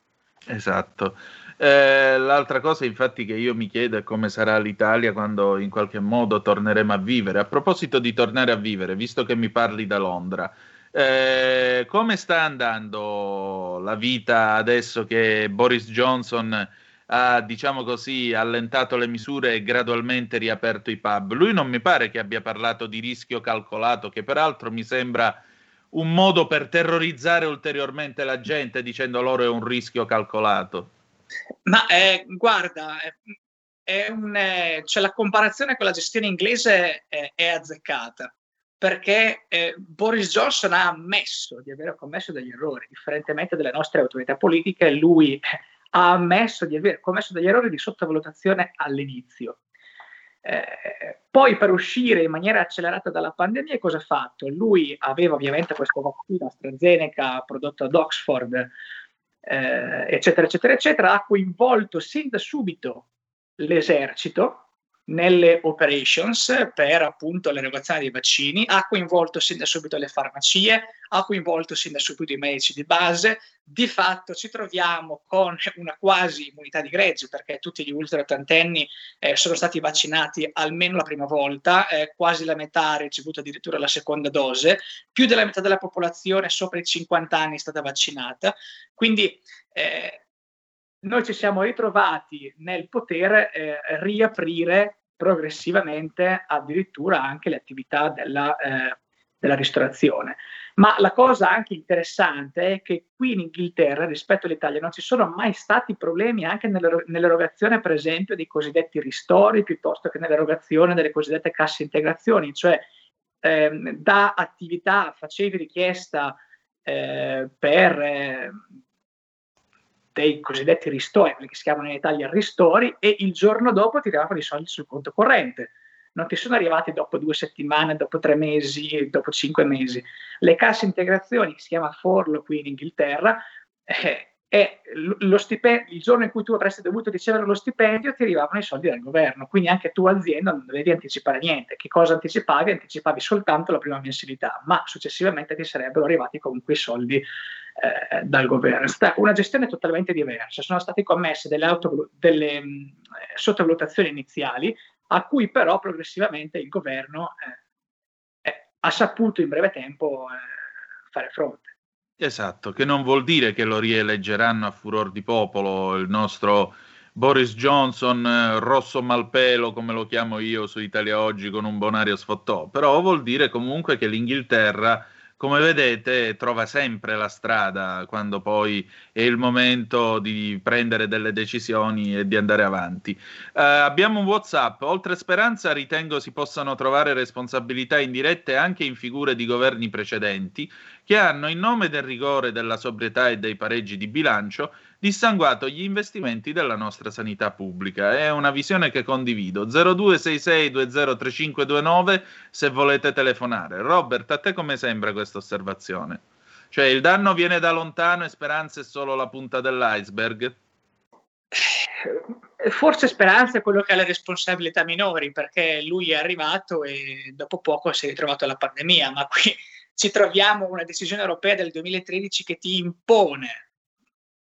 Esatto. Eh, l'altra cosa infatti che io mi chiedo è come sarà l'Italia quando in qualche modo torneremo a vivere. A proposito di tornare a vivere, visto che mi parli da Londra, eh, come sta andando la vita adesso che Boris Johnson ha, diciamo così, allentato le misure e gradualmente riaperto i pub. Lui non mi pare che abbia parlato di rischio calcolato, che peraltro mi sembra un modo per terrorizzare ulteriormente la gente dicendo loro è un rischio calcolato. Ma eh, guarda, è un, eh, cioè la comparazione con la gestione inglese è, è azzeccata perché eh, Boris Johnson ha ammesso di aver commesso degli errori, differentemente dalle nostre autorità politiche, lui ha ammesso di aver commesso degli errori di sottovalutazione all'inizio. Eh, poi per uscire in maniera accelerata dalla pandemia cosa ha fatto? Lui aveva ovviamente questo vaccino AstraZeneca prodotto ad Oxford, eh, eccetera, eccetera, eccetera, ha coinvolto sin da subito l'esercito nelle operations per appunto l'erogazione dei vaccini, ha coinvolto sin da subito le farmacie, ha coinvolto sin da subito i medici di base, di fatto ci troviamo con una quasi immunità di gregge perché tutti gli ultra ottantenni eh, sono stati vaccinati almeno la prima volta, eh, quasi la metà ha ricevuto addirittura la seconda dose, più della metà della popolazione sopra i 50 anni è stata vaccinata, quindi eh, noi ci siamo ritrovati nel poter eh, riaprire progressivamente addirittura anche le attività della, eh, della, ristorazione. Ma la cosa anche interessante è che qui in Inghilterra rispetto all'Italia non ci sono mai stati problemi anche nell'erogazione, per esempio, dei cosiddetti ristori piuttosto che nell'erogazione delle cosiddette casse integrazioni, cioè ehm, da attività facevi richiesta eh, per eh, dei cosiddetti ristori, quelli che si chiamano in Italia ristori, e il giorno dopo ti arrivavano i soldi sul conto corrente. Non ti sono arrivati dopo due settimane, dopo tre mesi, dopo cinque mesi. Le casse integrazioni, che si chiama Forlo qui in Inghilterra, eh, e il giorno in cui tu avresti dovuto ricevere lo stipendio ti arrivavano i soldi dal governo, quindi anche tu azienda non dovevi anticipare niente. Che cosa anticipavi? Anticipavi soltanto la prima mensilità, ma successivamente ti sarebbero arrivati comunque i soldi eh, dal governo. È stata una gestione totalmente diversa, sono state commesse delle, auto, delle mh, mm, sottovalutazioni iniziali a cui però progressivamente il governo eh, eh, ha saputo in breve tempo eh, fare fronte. Esatto, che non vuol dire che lo rieleggeranno a furor di popolo il nostro Boris Johnson, eh, rosso malpelo come lo chiamo io su Italia Oggi con un bonario sfottò, però vuol dire comunque che l'Inghilterra come vedete, trova sempre la strada quando poi è il momento di prendere delle decisioni e di andare avanti. Uh, abbiamo un WhatsApp. Oltre Speranza, ritengo si possano trovare responsabilità indirette anche in figure di governi precedenti che hanno, in nome del rigore, della sobrietà e dei pareggi di bilancio, dissanguato gli investimenti della nostra sanità pubblica. È una visione che condivido. 0266203529 se volete telefonare. Robert, a te come sembra questa osservazione? Cioè il danno viene da lontano e Speranza è solo la punta dell'iceberg? Forse Speranza è quello che ha le responsabilità minori perché lui è arrivato e dopo poco si è ritrovato alla pandemia, ma qui ci troviamo una decisione europea del 2013 che ti impone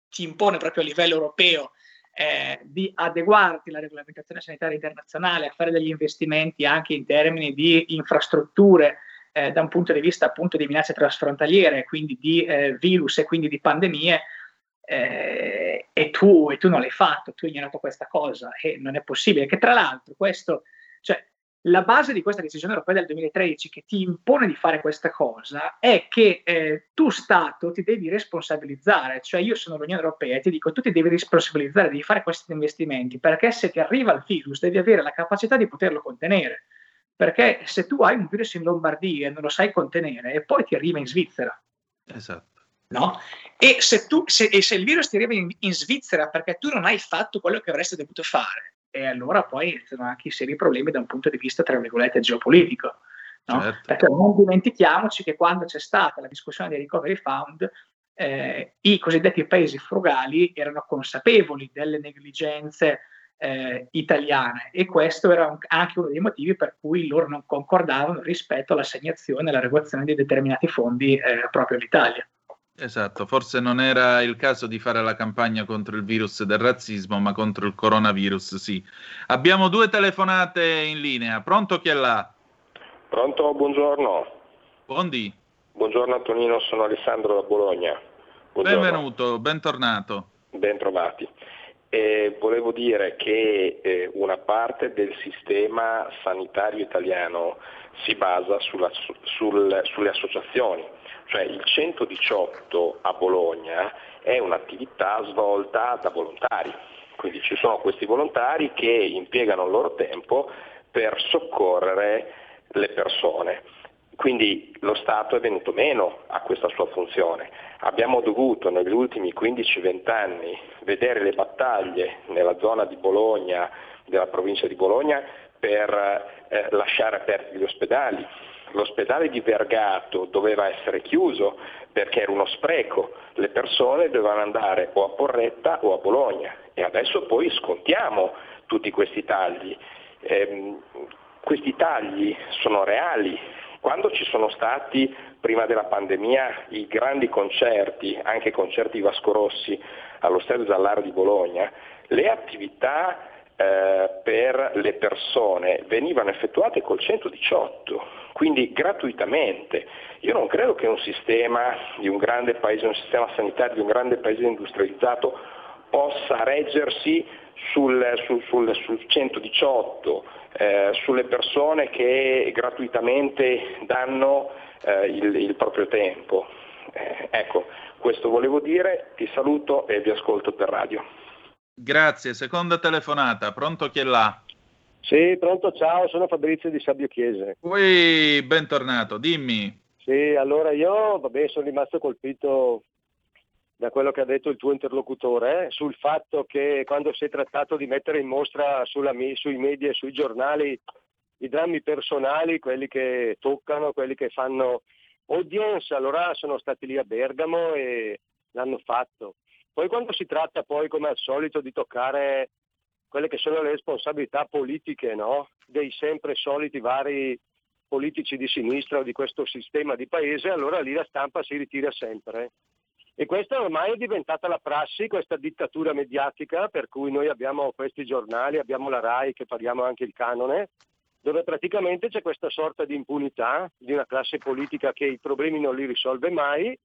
ti impone proprio a livello europeo eh, di adeguarti alla regolamentazione sanitaria internazionale, a fare degli investimenti anche in termini di infrastrutture eh, da un punto di vista appunto di minacce trasfrontaliere, quindi di eh, virus e quindi di pandemie, eh, e tu, e, tu, non l'hai fatto, tu hai ignorato questa cosa e non è possibile. Che tra l'altro questo, cioè, la base di questa decisione europea del 2013 che ti impone di fare questa cosa è che eh, tu Stato ti devi responsabilizzare, cioè io sono l'Unione Europea e ti dico tu ti devi responsabilizzare, devi fare questi investimenti perché se ti arriva il virus devi avere la capacità di poterlo contenere, perché se tu hai un virus in Lombardia e non lo sai contenere e poi ti arriva in Svizzera. Esatto. No? E se, tu, se, e se il virus ti arriva in, in Svizzera perché tu non hai fatto quello che avresti dovuto fare, e allora poi iniziano anche i seri problemi da un punto di vista, tra virgolette, geopolitico. No? Certo. Perché non dimentichiamoci che quando c'è stata la discussione dei recovery fund, eh, i cosiddetti paesi frugali erano consapevoli delle negligenze eh, italiane e questo era un, anche uno dei motivi per cui loro non concordavano rispetto all'assegnazione e all'erogazione di determinati fondi eh, proprio all'Italia. Esatto, forse non era il caso di fare la campagna contro il virus del razzismo, ma contro il coronavirus, sì. Abbiamo due telefonate in linea. Pronto chi è là? Pronto, buongiorno. Buondì. Buongiorno Antonino, sono Alessandro da Bologna. Buongiorno. Benvenuto, bentornato. Bentrovati. Eh, volevo dire che eh, una parte del sistema sanitario italiano si basa sulla, sul, sulle associazioni, cioè il 118 a Bologna è un'attività svolta da volontari, quindi ci sono questi volontari che impiegano il loro tempo per soccorrere le persone. Quindi lo Stato è venuto meno a questa sua funzione. Abbiamo dovuto negli ultimi 15-20 anni vedere le battaglie nella zona di Bologna, della provincia di Bologna, per eh, lasciare aperti gli ospedali. L'ospedale di Vergato doveva essere chiuso perché era uno spreco, le persone dovevano andare o a Porretta o a Bologna. E adesso poi scontiamo tutti questi tagli. Eh, questi tagli sono reali, quando ci sono stati prima della pandemia i grandi concerti, anche concerti Vasco Rossi allo Stadio Zallaro di Bologna, le attività eh, per le persone venivano effettuate col 118, quindi gratuitamente. Io non credo che un sistema di un grande paese, un sistema sanitario di un grande paese industrializzato possa reggersi sul, sul, sul, sul 118, eh, sulle persone che gratuitamente danno eh, il, il, proprio tempo. Eh, ecco, questo volevo dire, ti saluto e vi ascolto per radio. Grazie, seconda telefonata, pronto chi è là? Sì, pronto, ciao, sono Fabrizio di Sabio Chiese. Ui, bentornato, dimmi. Sì, allora io, vabbè, sono rimasto colpito da quello che ha detto il tuo interlocutore eh, sul fatto che quando si è trattato di mettere in mostra sulla, sui media e sui giornali i drammi personali, quelli che toccano, quelli che fanno audience, allora sono stati lì a Bergamo e l'hanno fatto. Poi quando si tratta poi come al solito di toccare quelle che sono le responsabilità politiche no? dei sempre soliti vari politici di sinistra o di questo sistema di paese, allora lì la stampa si ritira sempre. E questa ormai è diventata la prassi, questa dittatura mediatica, per cui noi abbiamo questi giornali, abbiamo la RAI che paghiamo anche il canone, dove praticamente c'è questa sorta di impunità di una classe politica che i problemi non li risolve mai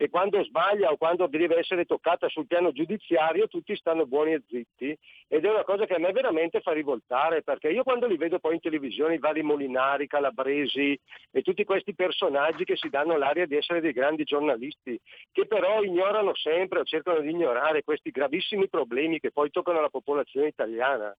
e quando sbaglia o quando deve essere toccata sul piano giudiziario tutti stanno buoni e zitti. Ed è una cosa che a me veramente fa rivoltare perché io quando li vedo poi in televisione i vari Molinari, Calabresi e tutti questi personaggi che si danno l'aria di essere dei grandi giornalisti che però ignorano sempre o cercano di ignorare questi gravissimi problemi che poi toccano la popolazione italiana.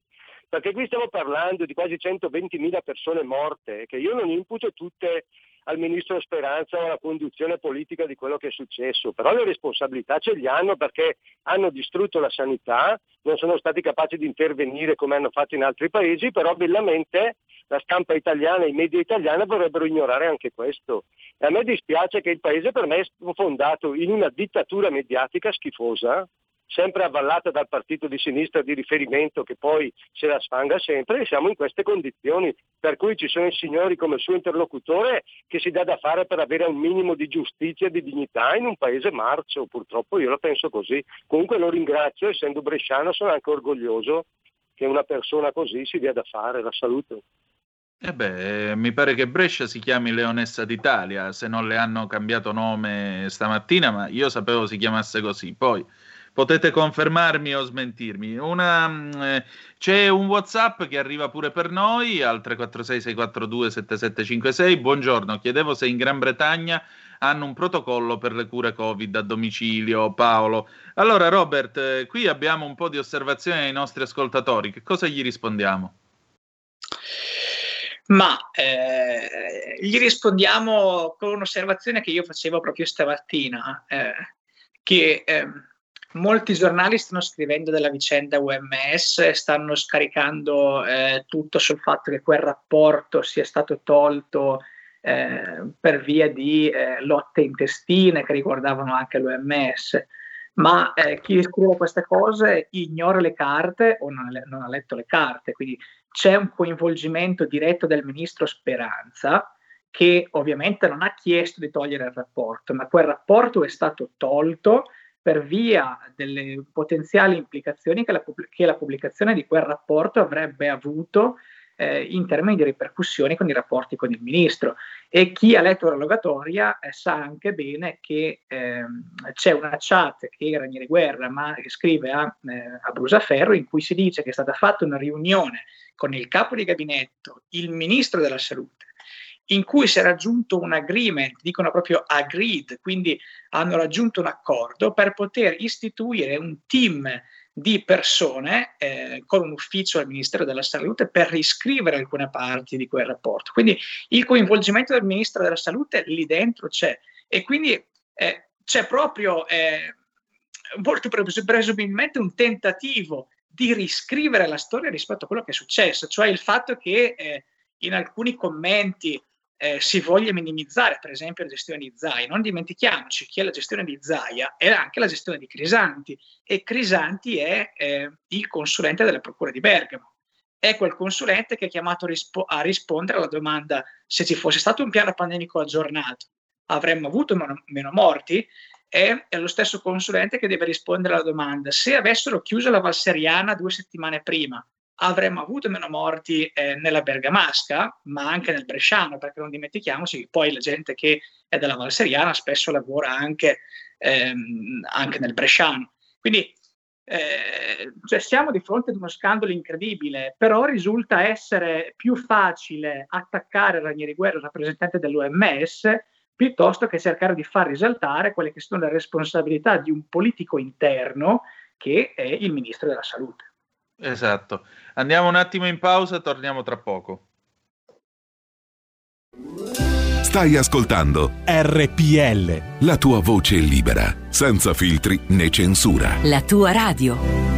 Perché qui stiamo parlando di quasi 120.000 persone morte che io non imputo tutte al ministro Speranza o alla conduzione politica di quello che è successo, però le responsabilità ce li hanno perché hanno distrutto la sanità, non sono stati capaci di intervenire come hanno fatto in altri paesi, però bellamente la stampa italiana e i media italiani vorrebbero ignorare anche questo. E a me dispiace che il paese per me è fondato in una dittatura mediatica schifosa, sempre avvallata dal partito di sinistra di riferimento che poi se la sfanga sempre e siamo in queste condizioni per cui ci sono i signori come suo interlocutore che si dà da fare per avere un minimo di giustizia e di dignità in un paese marcio, purtroppo io la penso così. Comunque lo ringrazio, essendo bresciano sono anche orgoglioso che una persona così si dia da fare, la saluto. Eh beh, mi pare che Brescia si chiami Leonessa d'Italia, se non le hanno cambiato nome stamattina, ma io sapevo si chiamasse così. Poi potete confermarmi o smentirmi. Una, mm, eh, c'è un WhatsApp che arriva pure per noi al 346 642 7756. Buongiorno, chiedevo se in Gran Bretagna hanno un protocollo per le cure Covid a domicilio. Paolo. Allora, Robert, eh, qui abbiamo un po' di osservazioni ai nostri ascoltatori. Che cosa gli rispondiamo? Ma eh, gli rispondiamo con un'osservazione che io facevo proprio stamattina, eh, che ehm, Molti giornali stanno scrivendo della vicenda UMS, stanno scaricando eh, tutto sul fatto che quel rapporto sia stato tolto eh, per via di eh, lotte intestine che riguardavano anche l'OMS. Ma eh, chi scrive queste cose ignora le carte o non, non ha letto le carte, quindi c'è un coinvolgimento diretto del ministro Speranza che ovviamente non ha chiesto di togliere il rapporto, ma quel rapporto è stato tolto per via delle potenziali implicazioni che la, che la pubblicazione di quel rapporto avrebbe avuto eh, in termini di ripercussioni con i rapporti con il ministro. E chi ha letto la rogatoria eh, sa anche bene che eh, c'è una chat che Ranieri Guerra ma che scrive a, eh, a Brusaferro in cui si dice che è stata fatta una riunione con il capo di gabinetto, il ministro della salute, in cui si è raggiunto un agreement, dicono proprio agreed, quindi hanno raggiunto un accordo per poter istituire un team di persone eh, con un ufficio al Ministero della Salute per riscrivere alcune parti di quel rapporto. Quindi il coinvolgimento del Ministro della Salute lì dentro c'è e quindi eh, c'è proprio eh, molto presumibilmente un tentativo di riscrivere la storia rispetto a quello che è successo, cioè il fatto che eh, in alcuni commenti eh, si voglia minimizzare, per esempio, la gestione di Zaia. Non dimentichiamoci che la gestione di Zaia era anche la gestione di Crisanti e Crisanti è eh, il consulente della Procura di Bergamo. È quel consulente che è chiamato rispo- a rispondere alla domanda se ci fosse stato un piano pandemico aggiornato, avremmo avuto meno, meno morti? È, è lo stesso consulente che deve rispondere alla domanda se avessero chiuso la Valseriana due settimane prima, avremmo avuto meno morti eh, nella Bergamasca, ma anche nel Bresciano, perché non dimentichiamoci che poi la gente che è della Valseriana spesso lavora anche, ehm, anche nel Bresciano. Quindi eh, cioè siamo di fronte ad uno scandalo incredibile, però risulta essere più facile attaccare Ranieri Guerra, rappresentante dell'OMS, piuttosto che cercare di far risaltare quelle che sono le responsabilità di un politico interno che è il ministro della salute. Esatto. Andiamo un attimo in pausa, torniamo tra poco. Stai ascoltando RPL. La tua voce libera, senza filtri né censura. La tua radio.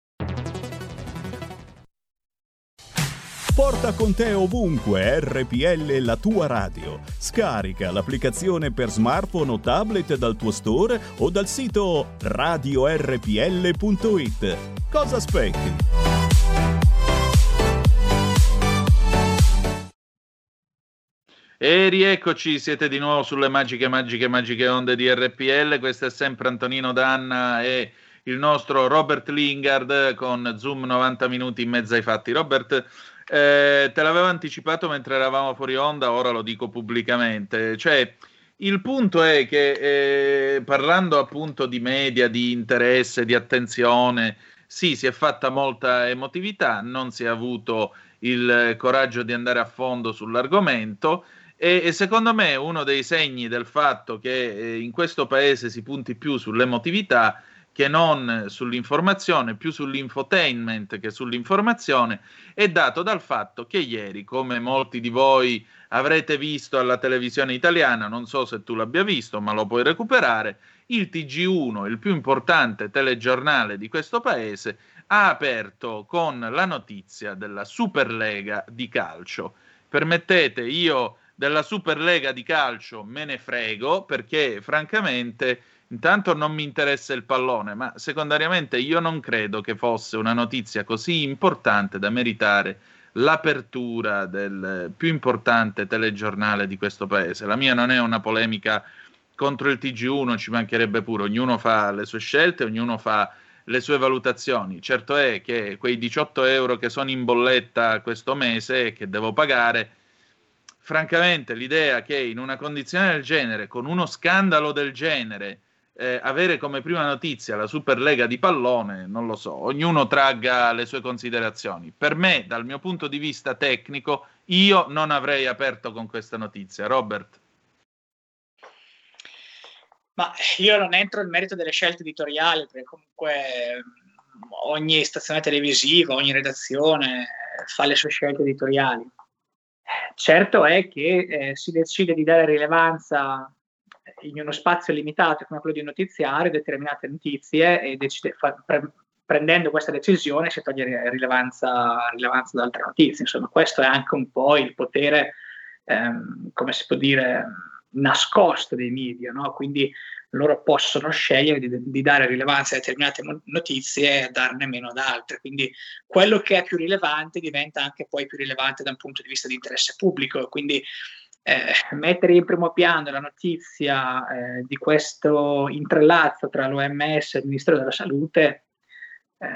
Porta con te ovunque RPL la tua radio. Scarica l'applicazione per smartphone o tablet dal tuo store o dal sito radiorpl.it. Cosa aspetti? E rieccoci, siete di nuovo sulle magiche, magiche, magiche onde di RPL. Questo è sempre Antonino Danna e il nostro Robert Lingard con Zoom 90 minuti in mezzo ai fatti. Robert, eh, te l'avevo anticipato mentre eravamo fuori onda, ora lo dico pubblicamente. Cioè, il punto è che eh, parlando appunto di media, di interesse, di attenzione, sì, si è fatta molta emotività, non si è avuto il coraggio di andare a fondo sull'argomento. E, secondo me uno dei segni del fatto che eh, in questo paese si punti più sull'emotività che non sull'informazione, più sull'infotainment che sull'informazione, è dato dal fatto che ieri, come molti di voi avrete visto alla televisione italiana, non so se tu l'abbia visto, ma lo puoi recuperare, il TG1, il più importante telegiornale di questo paese, ha aperto con la notizia della Superlega di calcio. Permettete, io della Superlega di calcio me ne frego perché francamente intanto non mi interessa il pallone, ma secondariamente io non credo che fosse una notizia così importante da meritare l'apertura del più importante telegiornale di questo paese. La mia non è una polemica contro il TG1, ci mancherebbe pure, ognuno fa le sue scelte, ognuno fa le sue valutazioni. Certo è che quei 18 euro che sono in bolletta questo mese e che devo pagare, francamente l'idea che in una condizione del genere, con uno scandalo del genere, eh, avere come prima notizia la Superlega di pallone, non lo so, ognuno tragga le sue considerazioni. Per me, dal mio punto di vista tecnico, io non avrei aperto con questa notizia. Robert. Ma io non entro nel merito delle scelte editoriali, perché comunque ogni stazione televisiva, ogni redazione fa le sue scelte editoriali. Certo è che eh, si decide di dare rilevanza in uno spazio limitato come quello di notiziare determinate notizie e decide, fa, pre, prendendo questa decisione si toglie rilevanza, rilevanza da altre notizie. Insomma, questo è anche un po' il potere, ehm, come si può dire, nascosto dei media, no? quindi loro possono scegliere di, di, dare rilevanza a determinate notizie e darne meno ad altre. Quindi quello che è più rilevante diventa anche poi più rilevante da un punto di vista di interesse pubblico. Quindi eh, mettere in primo piano la notizia eh, di questo intrallazzo tra l'OMS e il Ministero della Salute eh,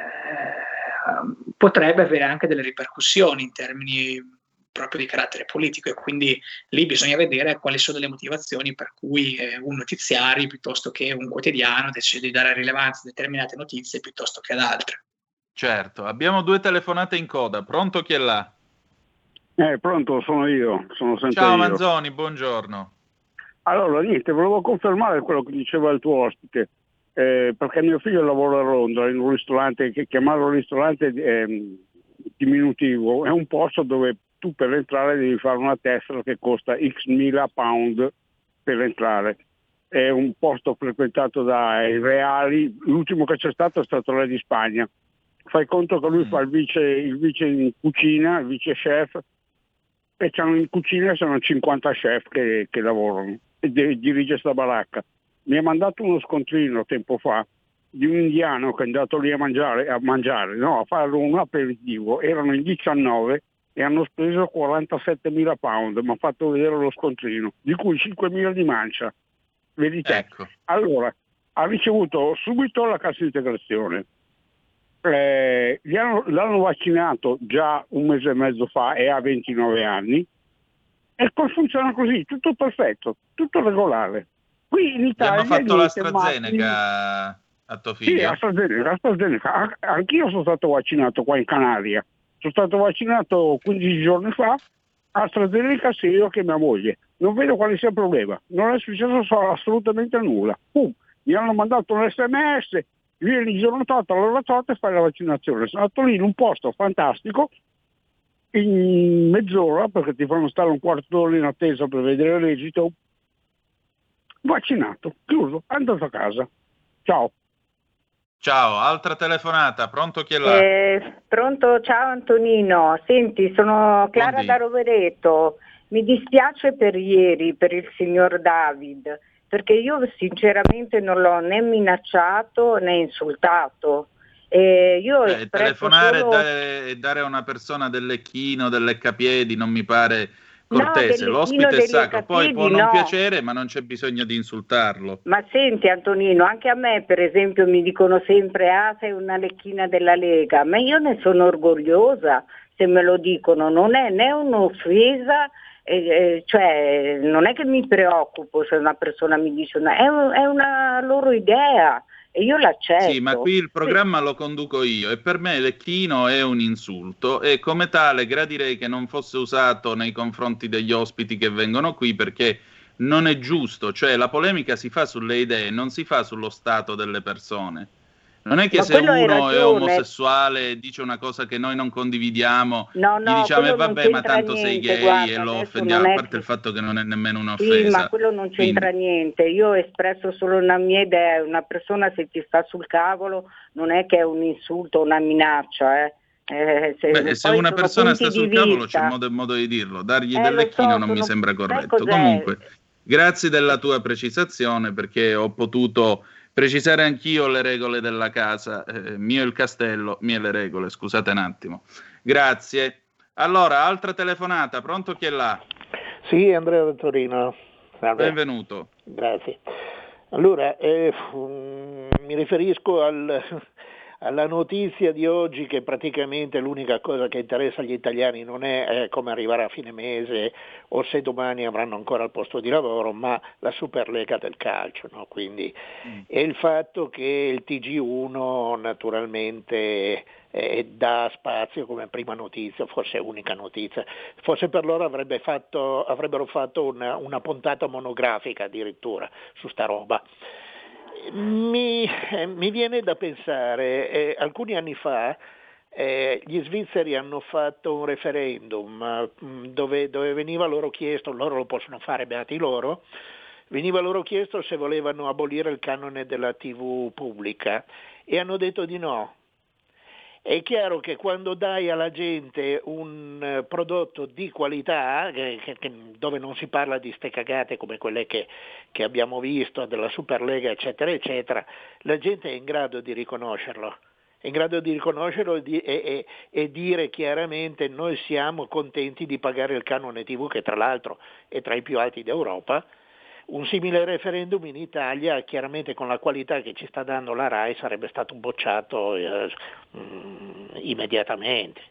potrebbe avere anche delle ripercussioni in termini proprio di carattere politico e quindi lì bisogna vedere quali sono le motivazioni per cui eh, un notiziario piuttosto che un quotidiano decide di dare rilevanza a determinate notizie piuttosto che ad altre. Certo, abbiamo due telefonate in coda. Pronto chi è là? Eh, pronto, sono io. Sono Ciao io. Manzoni, buongiorno. Allora, niente, volevo confermare quello che diceva il tuo ospite, eh, perché mio figlio lavora a Londra in un ristorante, che chiamarlo ristorante è diminutivo, è un posto dove tu per entrare devi fare una tessera che costa x mila pound per entrare. È un posto frequentato dai reali, l'ultimo che c'è stato è stato re di Spagna. Fai conto che lui mm. fa il vice, il vice in cucina, il vice chef, e in cucina sono 50 chef che, che lavorano e dirige questa baracca. Mi ha mandato uno scontrino tempo fa di un indiano che è andato lì a mangiare, a mangiare no, a fare un aperitivo, erano in 19 e hanno speso 47 mila pound, mi ha fatto vedere lo scontrino, di cui 5 mila di mancia. Vedi te. Ecco. Allora, ha ricevuto subito la cassa integrazione. Eh, hanno, l'hanno vaccinato già un mese e mezzo fa e ha 29 anni e funziona così, tutto perfetto, tutto regolare. Qui in Italia... Hanno fatto l'AstraZeneca ma... a tuo figlio? Sì, AstraZeneca, AstraZeneca. Anch'io sono stato vaccinato qua in Canaria sono stato vaccinato 15 giorni fa, AstraZeneca sia io che mia moglie. Non vedo quale sia il problema, non è successo assolutamente nulla. Pum, mi hanno mandato un sms, vieni il giorno tot, all'ora tot e fai la vaccinazione. Sono andato lì in un posto fantastico, in mezz'ora, perché ti fanno stare un quarto d'ora in attesa per vedere l'esito, vaccinato, chiuso, andato a casa. Ciao. Ciao, altra telefonata, pronto chi è là? Eh, pronto, ciao Antonino, senti, sono Clara Buondì. da Rovereto, mi dispiace per ieri, per il signor David, perché io sinceramente non l'ho né minacciato né insultato. Eh, eh, telefonare solo... e dare, dare, a una persona del lecchino, del leccapiedi non mi pare cortese, no, l'ospite è sacro, poi può non no. piacere ma non c'è bisogno di insultarlo. Ma senti Antonino, anche a me per esempio mi dicono sempre ah sei una lecchina della Lega, ma io ne sono orgogliosa se me lo dicono, non è né un'offesa, eh, eh, cioè non è che mi preoccupo se una persona mi dice una, è, un, è una loro idea e io l'accetto. Sì, ma qui il programma sì. lo conduco io e per me Lecchino è un insulto e come tale gradirei che non fosse usato nei confronti degli ospiti che vengono qui perché non è giusto, cioè la polemica si fa sulle idee, non si fa sullo stato delle persone. Non è che Ma se uno è omosessuale e dice una cosa che noi non condividiamo, no, no, gli diciamo eh, vabbè ma tanto niente, sei gay guarda, e lo offendiamo, a parte il fatto che non è nemmeno un'offesa. Sì, ma quello non c'entra Quindi... niente, io ho espresso solo una mia idea, una persona se ti sta sul cavolo non è che è un insulto o una minaccia, eh. Eh, se, Beh, se una persona sta sul cavolo c'è modo e modo di dirlo, dargli eh, del lecchino so, non mi sembra corretto. Comunque, grazie della tua precisazione perché ho potuto precisare anch'io le regole della casa, eh, mio il castello, mie le regole, scusate un attimo. Grazie. Allora, altra telefonata, pronto chi è là? Sì, Andrea da Torino. Salve. Benvenuto. Grazie. Allora, eh, mi riferisco al, alla notizia di oggi che praticamente l'unica cosa che interessa agli italiani non è eh, come arrivare a fine mese o se domani avranno ancora il posto di lavoro, ma la Superlega del calcio. No? Quindi, mm. E il fatto che il TG1 naturalmente eh, dà spazio come prima notizia, forse unica notizia, forse per loro avrebbe fatto, avrebbero fatto una, una puntata monografica addirittura su sta roba. Mi, mi viene da pensare, eh, alcuni anni fa eh, gli svizzeri hanno fatto un referendum eh, dove, dove, veniva loro chiesto, loro lo possono fare, beati loro, veniva loro chiesto se volevano abolire il canone della TV pubblica e hanno detto di no, è chiaro che quando dai alla gente un eh, prodotto di qualità, che, che, dove non si parla di ste cagate come quelle che, che abbiamo visto, della Superlega, eccetera, eccetera, la gente è in grado di riconoscerlo. È in grado di riconoscerlo e, di, e, e, e, dire chiaramente noi siamo contenti di pagare il canone TV che tra l'altro è tra i più alti d'Europa un simile referendum in Italia, chiaramente con la qualità che ci sta dando la RAI, sarebbe stato bocciato eh, mm, immediatamente.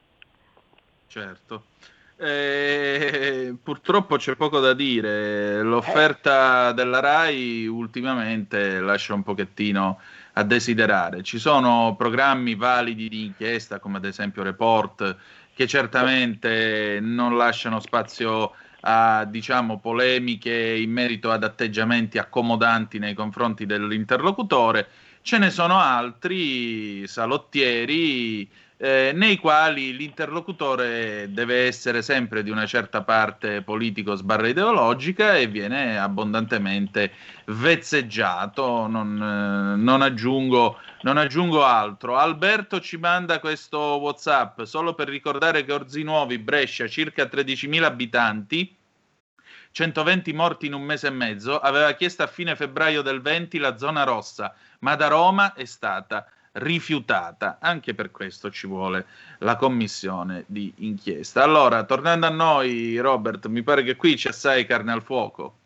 Certo. Eh, purtroppo c'è poco da dire, l'offerta della RAI ultimamente lascia un pochettino a desiderare. Ci sono programmi validi di inchiesta come ad esempio Report che certamente non lasciano spazio a diciamo, polemiche in merito ad atteggiamenti accomodanti nei confronti dell'interlocutore, ce ne sono altri salottieri eh, nei quali l'interlocutore deve essere sempre di una certa parte politico-sbarra ideologica e viene abbondantemente vezzeggiato, non, eh, non, aggiungo, non aggiungo altro. Alberto ci manda questo WhatsApp solo per ricordare che Orzinuovi, Brescia, circa 13.000 abitanti, 120 morti in un mese e mezzo, aveva chiesto a fine febbraio del 20 la zona rossa, ma da Roma è stata rifiutata. Anche per questo ci vuole la commissione di inchiesta. Allora, tornando a noi, Robert, mi pare che qui c'è assai carne al fuoco.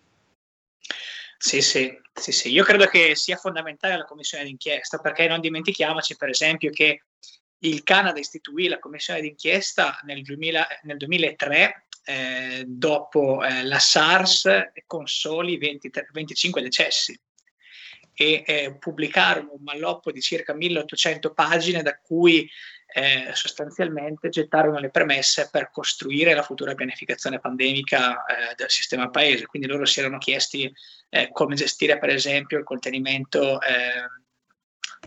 Sì, sì, sì, sì. Io credo che sia fondamentale la commissione d'inchiesta perché non dimentichiamoci, per esempio, che il Canada istituì la commissione d'inchiesta nel, 2000, nel 2003 eh, dopo eh, la SARS con soli 20, 25 decessi e eh, pubblicarono un malloppo di circa 1800 pagine da cui eh, sostanzialmente gettarono le premesse per costruire la futura pianificazione pandemica eh, del sistema paese. Quindi loro si erano chiesti eh, come gestire per esempio il contenimento eh,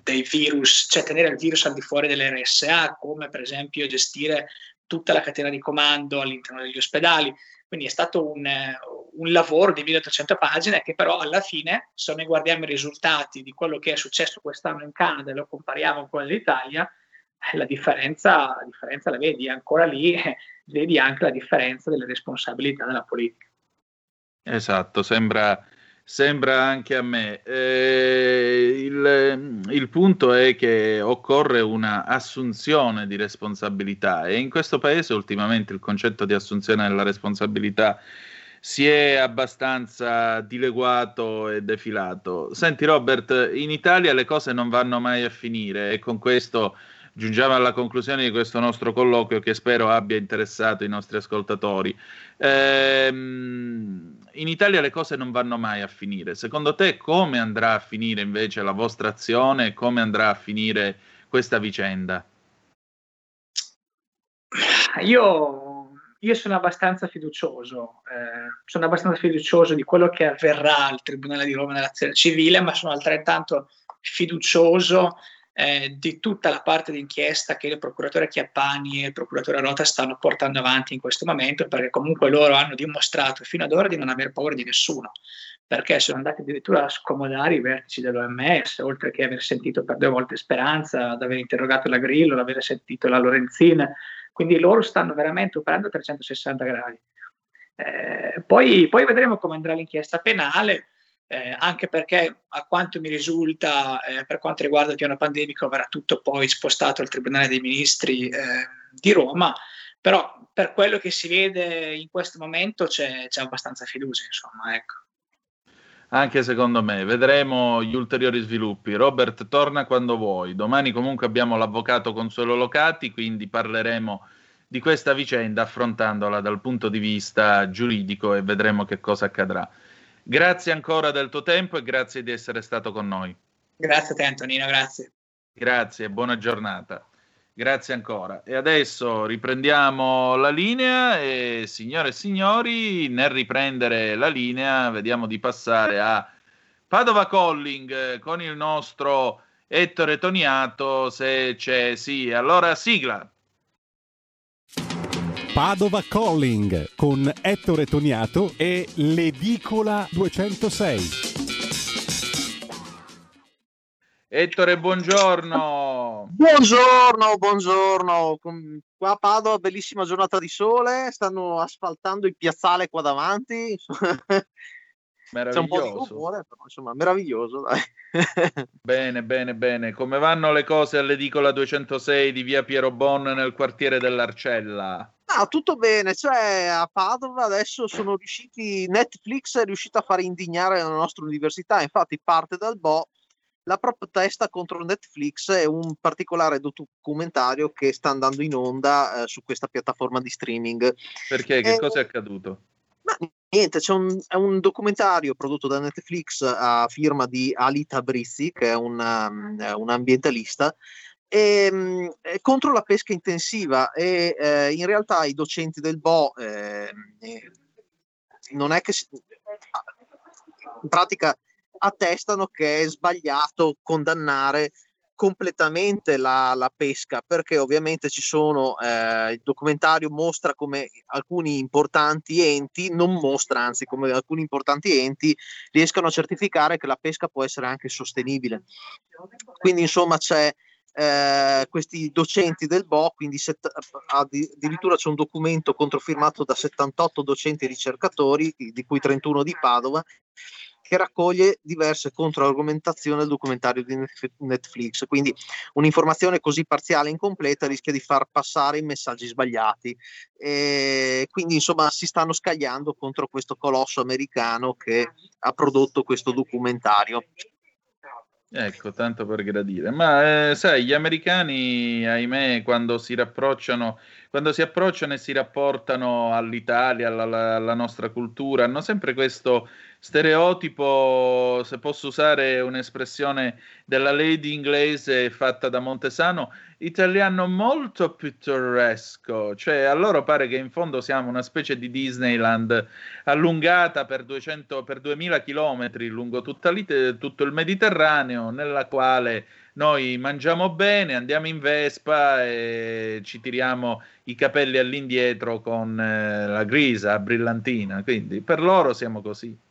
dei virus, cioè tenere il virus al di fuori delle RSA, come per esempio gestire tutta la catena di comando all'interno degli ospedali. Quindi è stato un, un lavoro di 1300 pagine che però alla fine, se noi guardiamo i risultati di quello che è successo quest'anno in Canada e lo compariamo con dell'Italia, eh, la differenza, la differenza la vedi, ancora lì eh, vedi anche la differenza delle responsabilità della politica. Esatto, sembra, sembra anche a me. Eh, il, il, punto è che occorre una assunzione di responsabilità e in questo paese ultimamente il concetto di assunzione della responsabilità si è abbastanza dileguato e defilato. Senti Robert, in Italia le cose non vanno mai a finire e con questo giungiamo alla conclusione di questo nostro colloquio che spero abbia interessato i nostri ascoltatori. Ehm, in Italia le cose non vanno mai a finire. Secondo te come andrà a finire invece la vostra azione e come andrà a finire questa vicenda? Io io sono abbastanza fiducioso, eh, sono abbastanza fiducioso di quello che avverrà al Tribunale di Roma nell'azione civile, ma sono altrettanto fiducioso eh, di tutta la parte d'inchiesta che il procuratore Chiappani e il procuratore Rota stanno portando avanti in questo momento, perché comunque loro hanno dimostrato fino ad ora di non aver paura di nessuno, perché sono andati addirittura a scomodare i vertici dell'OMS, oltre che aver sentito per due volte Speranza, ad aver interrogato la Grillo, l'aver sentito la Lorenzina quindi loro stanno veramente operando a 360 gradi. Eh, poi, poi, vedremo come andrà l'inchiesta penale, eh, anche perché a quanto mi risulta, eh, per quanto riguarda il piano pandemico, verrà tutto poi spostato al Tribunale dei Ministri eh, di Roma, però per quello che si vede in questo momento c'è, c'è abbastanza fiducia, insomma, ecco. Anche secondo me, vedremo gli ulteriori sviluppi. Robert, torna quando vuoi. Domani comunque abbiamo l'avvocato Consuelo Locati, quindi parleremo di questa vicenda affrontandola dal punto di vista giuridico e vedremo che cosa accadrà. Grazie ancora del tuo tempo e grazie di essere stato con noi. Grazie a te Antonino, grazie. Grazie, buona giornata. Grazie ancora. E adesso riprendiamo la linea e signore e signori, nel riprendere la linea vediamo di passare a Padova Calling eh, con il nostro Ettore Toniato, se c'è sì. Allora sigla. Padova Calling con Ettore Toniato e l'Edicola 206. Ettore, buongiorno. Buongiorno, buongiorno. Qua a Padova, bellissima giornata di sole, stanno asfaltando il piazzale qua davanti. [LAUGHS] C'è un po' di rumore, però insomma, meraviglioso. Dai. [LAUGHS] bene, bene, bene. Come vanno le cose all'edicola 206 di via Piero Bon nel quartiere dell'Arcella? Ah, tutto bene, cioè a Padova adesso sono riusciti, Netflix è riuscito a fare indignare la nostra università, infatti parte dal Bo la protesta contro Netflix è un particolare documentario che sta andando in onda eh, su questa piattaforma di streaming. Perché? Che eh, cosa è accaduto? Ma niente, c'è un, è un documentario prodotto da Netflix a firma di Ali Tabrizi, che è un, um, un ambientalista, e, um, contro la pesca intensiva e eh, in realtà i docenti del Bo eh, non è che si, in pratica attestano che è sbagliato condannare completamente la, la, pesca perché ovviamente ci sono eh, il documentario mostra come alcuni importanti enti non mostra anzi come alcuni importanti enti riescano a certificare che la pesca può essere anche sostenibile. Quindi insomma c'è eh, questi docenti del BO, quindi set, addirittura c'è un documento controfirmato da 78 docenti ricercatori, di cui 31 di Padova, che raccoglie diverse controargomentazioni del documentario di Netflix. Quindi un'informazione così parziale e incompleta rischia di far passare i messaggi sbagliati. E quindi insomma si stanno scagliando contro questo colosso americano che ha prodotto questo documentario. Ecco, tanto per gradire. Ma eh, sai, gli americani, ahimè, quando si rapprocciano, quando si approcciano e si rapportano all'Italia, alla, alla nostra cultura, hanno sempre questo stereotipo, se posso usare un'espressione della lady inglese fatta da Montesano, italiano molto pittoresco, cioè a loro pare che in fondo siamo una specie di Disneyland allungata per, 200, per 2000 chilometri lungo tutto il Mediterraneo, nella quale noi mangiamo bene, andiamo in Vespa e ci tiriamo i capelli all'indietro con eh, la grisa brillantina, quindi per loro siamo così.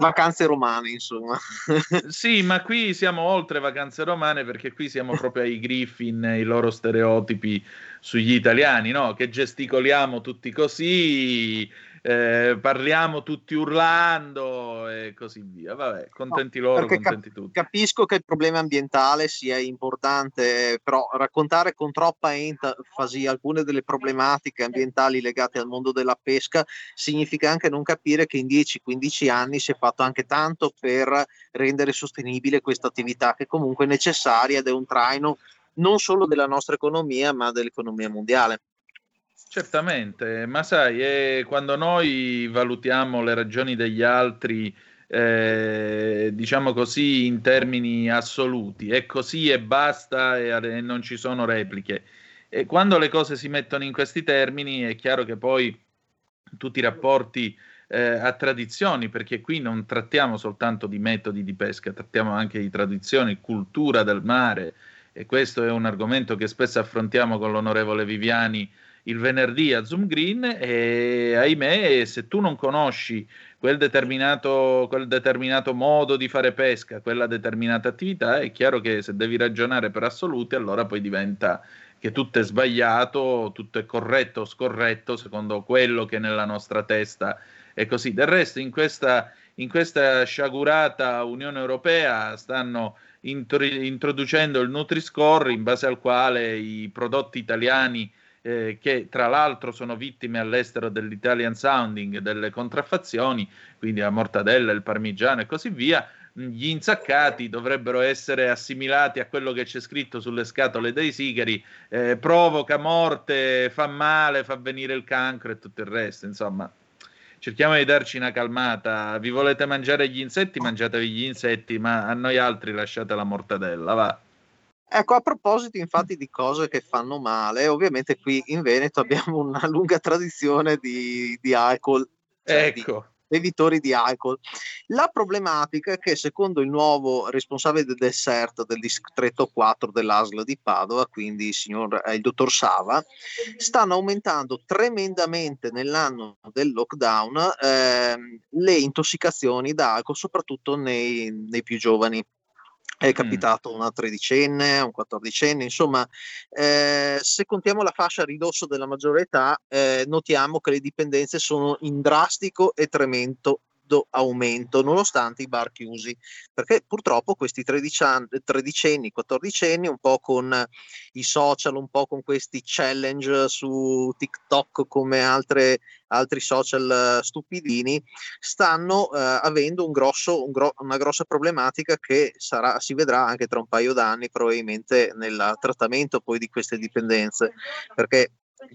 Vacanze romane, insomma. [LAUGHS] sì, ma qui siamo oltre vacanze romane perché qui siamo proprio ai Griffin, i loro stereotipi sugli italiani, no? Che gesticoliamo tutti così, eh, parliamo tutti urlando e così via. Vabbè, contenti no, loro, contenti cap- tutti. Capisco che il problema ambientale sia importante, però raccontare con troppa enfasi alcune delle problematiche ambientali legate al mondo della pesca significa anche non capire che in 10-15 anni si è fatto anche tanto per rendere sostenibile questa attività che comunque è necessaria ed è un traino non solo della nostra economia ma dell'economia mondiale. Certamente, ma sai, è quando noi valutiamo le ragioni degli altri, eh, diciamo così, in termini assoluti, è così e basta e, e non ci sono repliche. E quando le cose si mettono in questi termini è chiaro che poi tutti i rapporti eh, a tradizioni, perché qui non trattiamo soltanto di metodi di pesca, trattiamo anche di tradizioni, cultura del mare, e questo è un argomento che spesso affrontiamo con l'onorevole Viviani il venerdì a Zoom Green e ahimè se tu non conosci quel determinato, quel determinato modo di fare pesca, quella determinata attività, è chiaro che se devi ragionare per assoluti allora poi diventa che tutto è sbagliato, tutto è corretto o scorretto secondo quello che nella nostra testa è così. Del resto in questa, in questa sciagurata Unione Europea stanno introducendo il Nutri-Score in base al quale i prodotti italiani eh, che tra l'altro sono vittime all'estero dell'Italian Sounding, delle contraffazioni, quindi la mortadella, il parmigiano e così via, gli insaccati dovrebbero essere assimilati a quello che c'è scritto sulle scatole dei sigari, eh, provoca morte, fa male, fa venire il cancro e tutto il resto, insomma. Cerchiamo di darci una calmata. Vi volete mangiare gli insetti? Mangiatevi gli insetti, ma a noi altri lasciate la mortadella, va. Ecco, a proposito infatti di cose che fanno male, ovviamente qui in Veneto abbiamo una lunga tradizione di, di alcol. Cioè ecco. Di bevitori di alcol. La problematica è che secondo il nuovo responsabile del dessert del distretto 4 dell'ASL di Padova, quindi il, signor, eh, il dottor Sava, stanno aumentando tremendamente nell'anno del lockdown eh, le intossicazioni da alcol, soprattutto nei, nei più giovani è capitato una tredicenne, un quattordicenne, insomma, eh, se contiamo la fascia a ridosso della maggiore età, eh, notiamo che le dipendenze sono in drastico e tremendo aumento nonostante i bar chiusi. Perché purtroppo questi tredicenni, quattordicenni un po' con i social, un po' con questi challenge su TikTok come altre, altri social stupidini stanno eh, avendo un grosso, un gro- una grossa problematica che sarà, si vedrà anche tra un paio d'anni probabilmente nel trattamento poi di queste dipendenze. Perché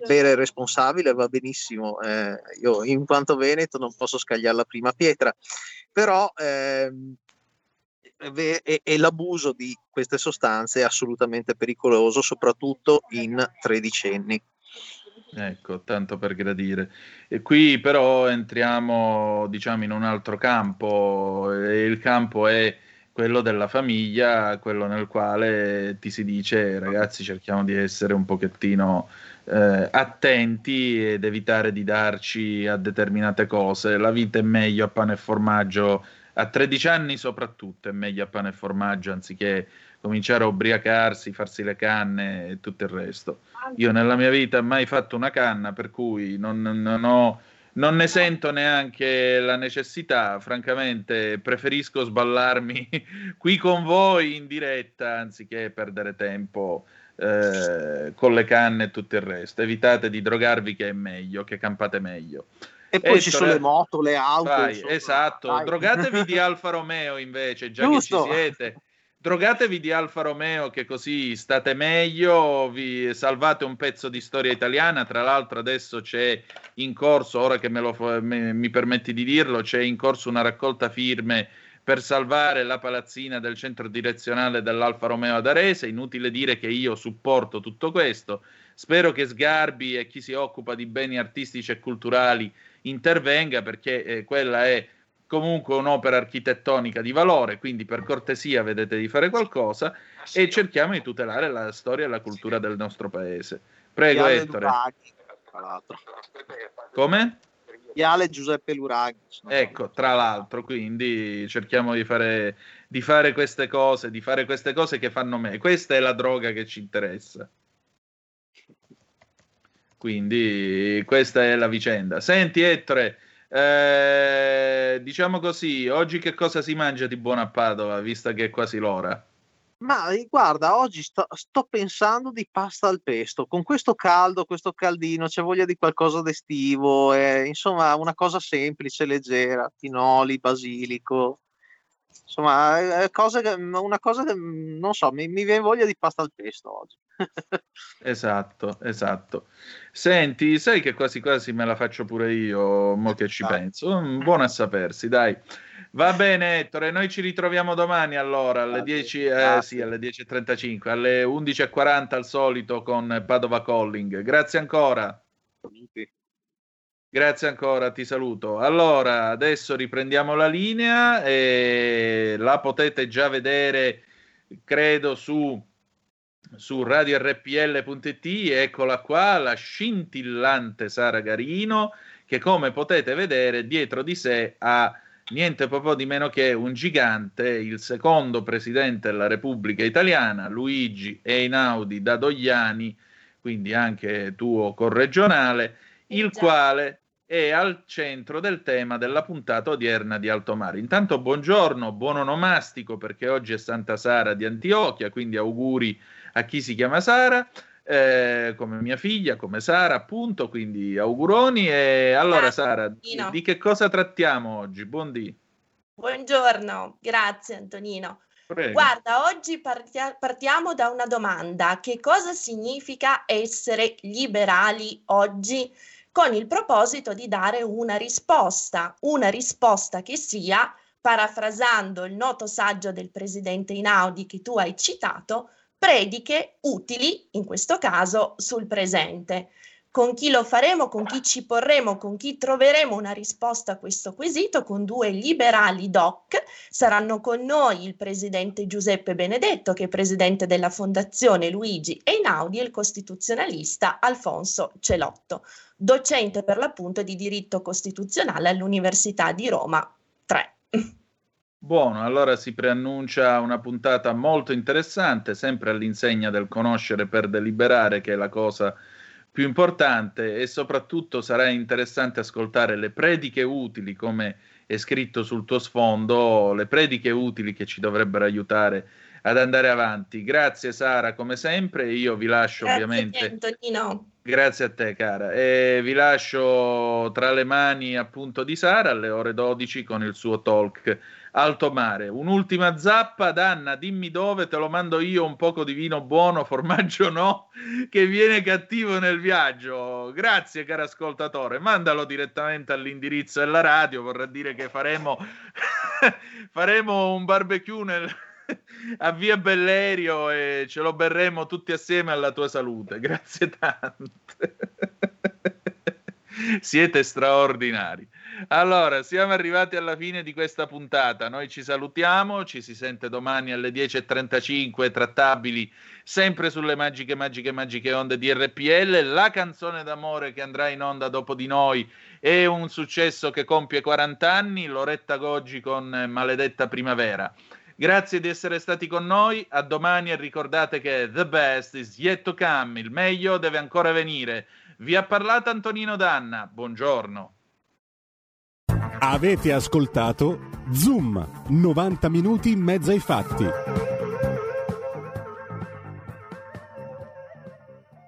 bere responsabile va benissimo, eh, io in quanto Veneto non posso scagliare la prima pietra, però ehm, e, e, l'abuso di queste sostanze è assolutamente pericoloso, soprattutto in tredicenni. Ecco, tanto per gradire. E qui però entriamo, diciamo, in un altro campo, e il campo è quello della famiglia, quello nel quale ti si dice ragazzi cerchiamo di essere un pochettino eh, attenti ed evitare di darci a determinate cose. La vita è meglio a pane e formaggio, a 13 anni soprattutto è meglio a pane e formaggio anziché cominciare a ubriacarsi, farsi le canne e tutto il resto. Io nella mia vita mai fatto una canna, per cui non, non ho non ne sento neanche la necessità, francamente preferisco sballarmi [LAUGHS] qui con voi in diretta anziché perdere tempo eh, con le canne e tutto il resto. Evitate di drogarvi che è meglio, che campate meglio. E poi Ettore, ci sono le moto, le auto. Vai, esatto, Dai. drogatevi di [LAUGHS] Alfa Romeo invece, già Giusto. che ci siete. Drogatevi di Alfa Romeo che così state meglio, vi salvate un pezzo di storia italiana, tra l'altro adesso c'è in corso, ora che me lo, me, mi permetti di dirlo, c'è in corso una raccolta firme per salvare la palazzina del centro direzionale dell'Alfa Romeo ad Arese, inutile dire che io supporto tutto questo, spero che Sgarbi e chi si occupa di beni artistici e culturali intervenga perché eh, quella è comunque un'opera architettonica di valore, quindi per cortesia vedete di fare qualcosa e cerchiamo di tutelare la storia e la cultura del nostro paese. Prego, Ettore. Luraghi, Come? Viale Giuseppe Luraghi. Ecco, tra l'altro, quindi cerchiamo di fare, di fare queste cose, di fare queste cose che fanno me. Questa è la droga che ci interessa. Quindi questa è la vicenda. Senti, Ettore, eh, diciamo così, oggi che cosa si mangia di buona a Padova, visto che è quasi l'ora? Ma guarda, oggi sto, sto, pensando di pasta al pesto. Con questo caldo, questo caldino, c'è voglia di qualcosa d'estivo, eh, insomma, una cosa semplice, leggera, pinoli, basilico. Insomma, cose che, una cosa che non so, mi, mi viene voglia di pasta al pesto oggi. [LAUGHS] esatto, esatto. Senti, sai che quasi quasi me la faccio pure io, mo che ci penso. Mm, buono a sapersi, dai. Va bene, Ettore, noi ci ritroviamo domani allora alle 10, eh, sì, alle 10.35, alle 11.40 al solito con Padova Calling. Grazie ancora. Grazie ancora, ti saluto. Allora, adesso riprendiamo la linea e la potete già vedere, credo, su su radiorpl.it, eccola qua, la scintillante Sara Garino, che come potete vedere dietro di sé ha niente proprio di meno che un gigante, il secondo presidente della Repubblica Italiana, Luigi Einaudi da Dogliani, quindi anche tuo corregionale, il quale è al centro del tema della puntata odierna di Alto Mare. Intanto buongiorno, buon onomastico perché oggi è Santa Sara di Antiochia, quindi auguri a chi si chiama Sara. eh, come mia figlia, come Sara, appunto. Quindi auguroni. E allora, Grazie, Sara, Antonino. di che cosa trattiamo oggi? Buondì. Buongiorno, grazie Antonino. Prego. Guarda, oggi partia- partiamo da una domanda. Che cosa significa essere liberali oggi? Con il proposito di dare una risposta, una risposta che sia, parafrasando il noto saggio del presidente Inaudi che tu hai citato, prediche utili, in questo caso, sul presente. Con chi lo faremo, con chi ci porremo, con chi troveremo una risposta a questo quesito, con due liberali doc. Saranno con noi il presidente Giuseppe Benedetto, che è presidente della Fondazione Luigi Einaudi, e il costituzionalista Alfonso Celotto, docente per l'appunto di diritto costituzionale all'Università di Roma 3. Buono, allora si preannuncia una puntata molto interessante, sempre all'insegna del conoscere per deliberare, che è la cosa più importante, e soprattutto sarà interessante ascoltare le prediche utili, come è scritto sul tuo sfondo, le prediche utili che ci dovrebbero aiutare ad andare avanti. Grazie Sara, come sempre, io vi lascio Grazie ovviamente. Antonino. Grazie a te, cara. E vi lascio tra le mani appunto di Sara alle ore 12 con il suo talk Alto Mare. Un'ultima zappa, Danna, dimmi dove, te lo mando io un poco di vino buono, formaggio no, che viene cattivo nel viaggio. Grazie, caro ascoltatore. Mandalo direttamente all'indirizzo della radio, vorrà dire che faremo, [LAUGHS] faremo un barbecue nel [LAUGHS] a via Bellerio e ce lo berremo tutti assieme alla tua salute. Grazie tante. [LAUGHS] Siete straordinari. Allora, siamo arrivati alla fine di questa puntata. Noi ci salutiamo, ci si sente domani alle 10.35, trattabili sempre sulle magiche, magiche, magiche onde di RPL. La canzone d'amore che andrà in onda dopo di noi è un successo che compie 40 anni, Loretta Goggi con Maledetta Primavera. Grazie di essere stati con noi, a domani e ricordate che the best is yet to come, il meglio deve ancora venire. Vi ha parlato Antonino Danna, buongiorno. Avete ascoltato Zoom, 90 minuti in mezzo ai fatti.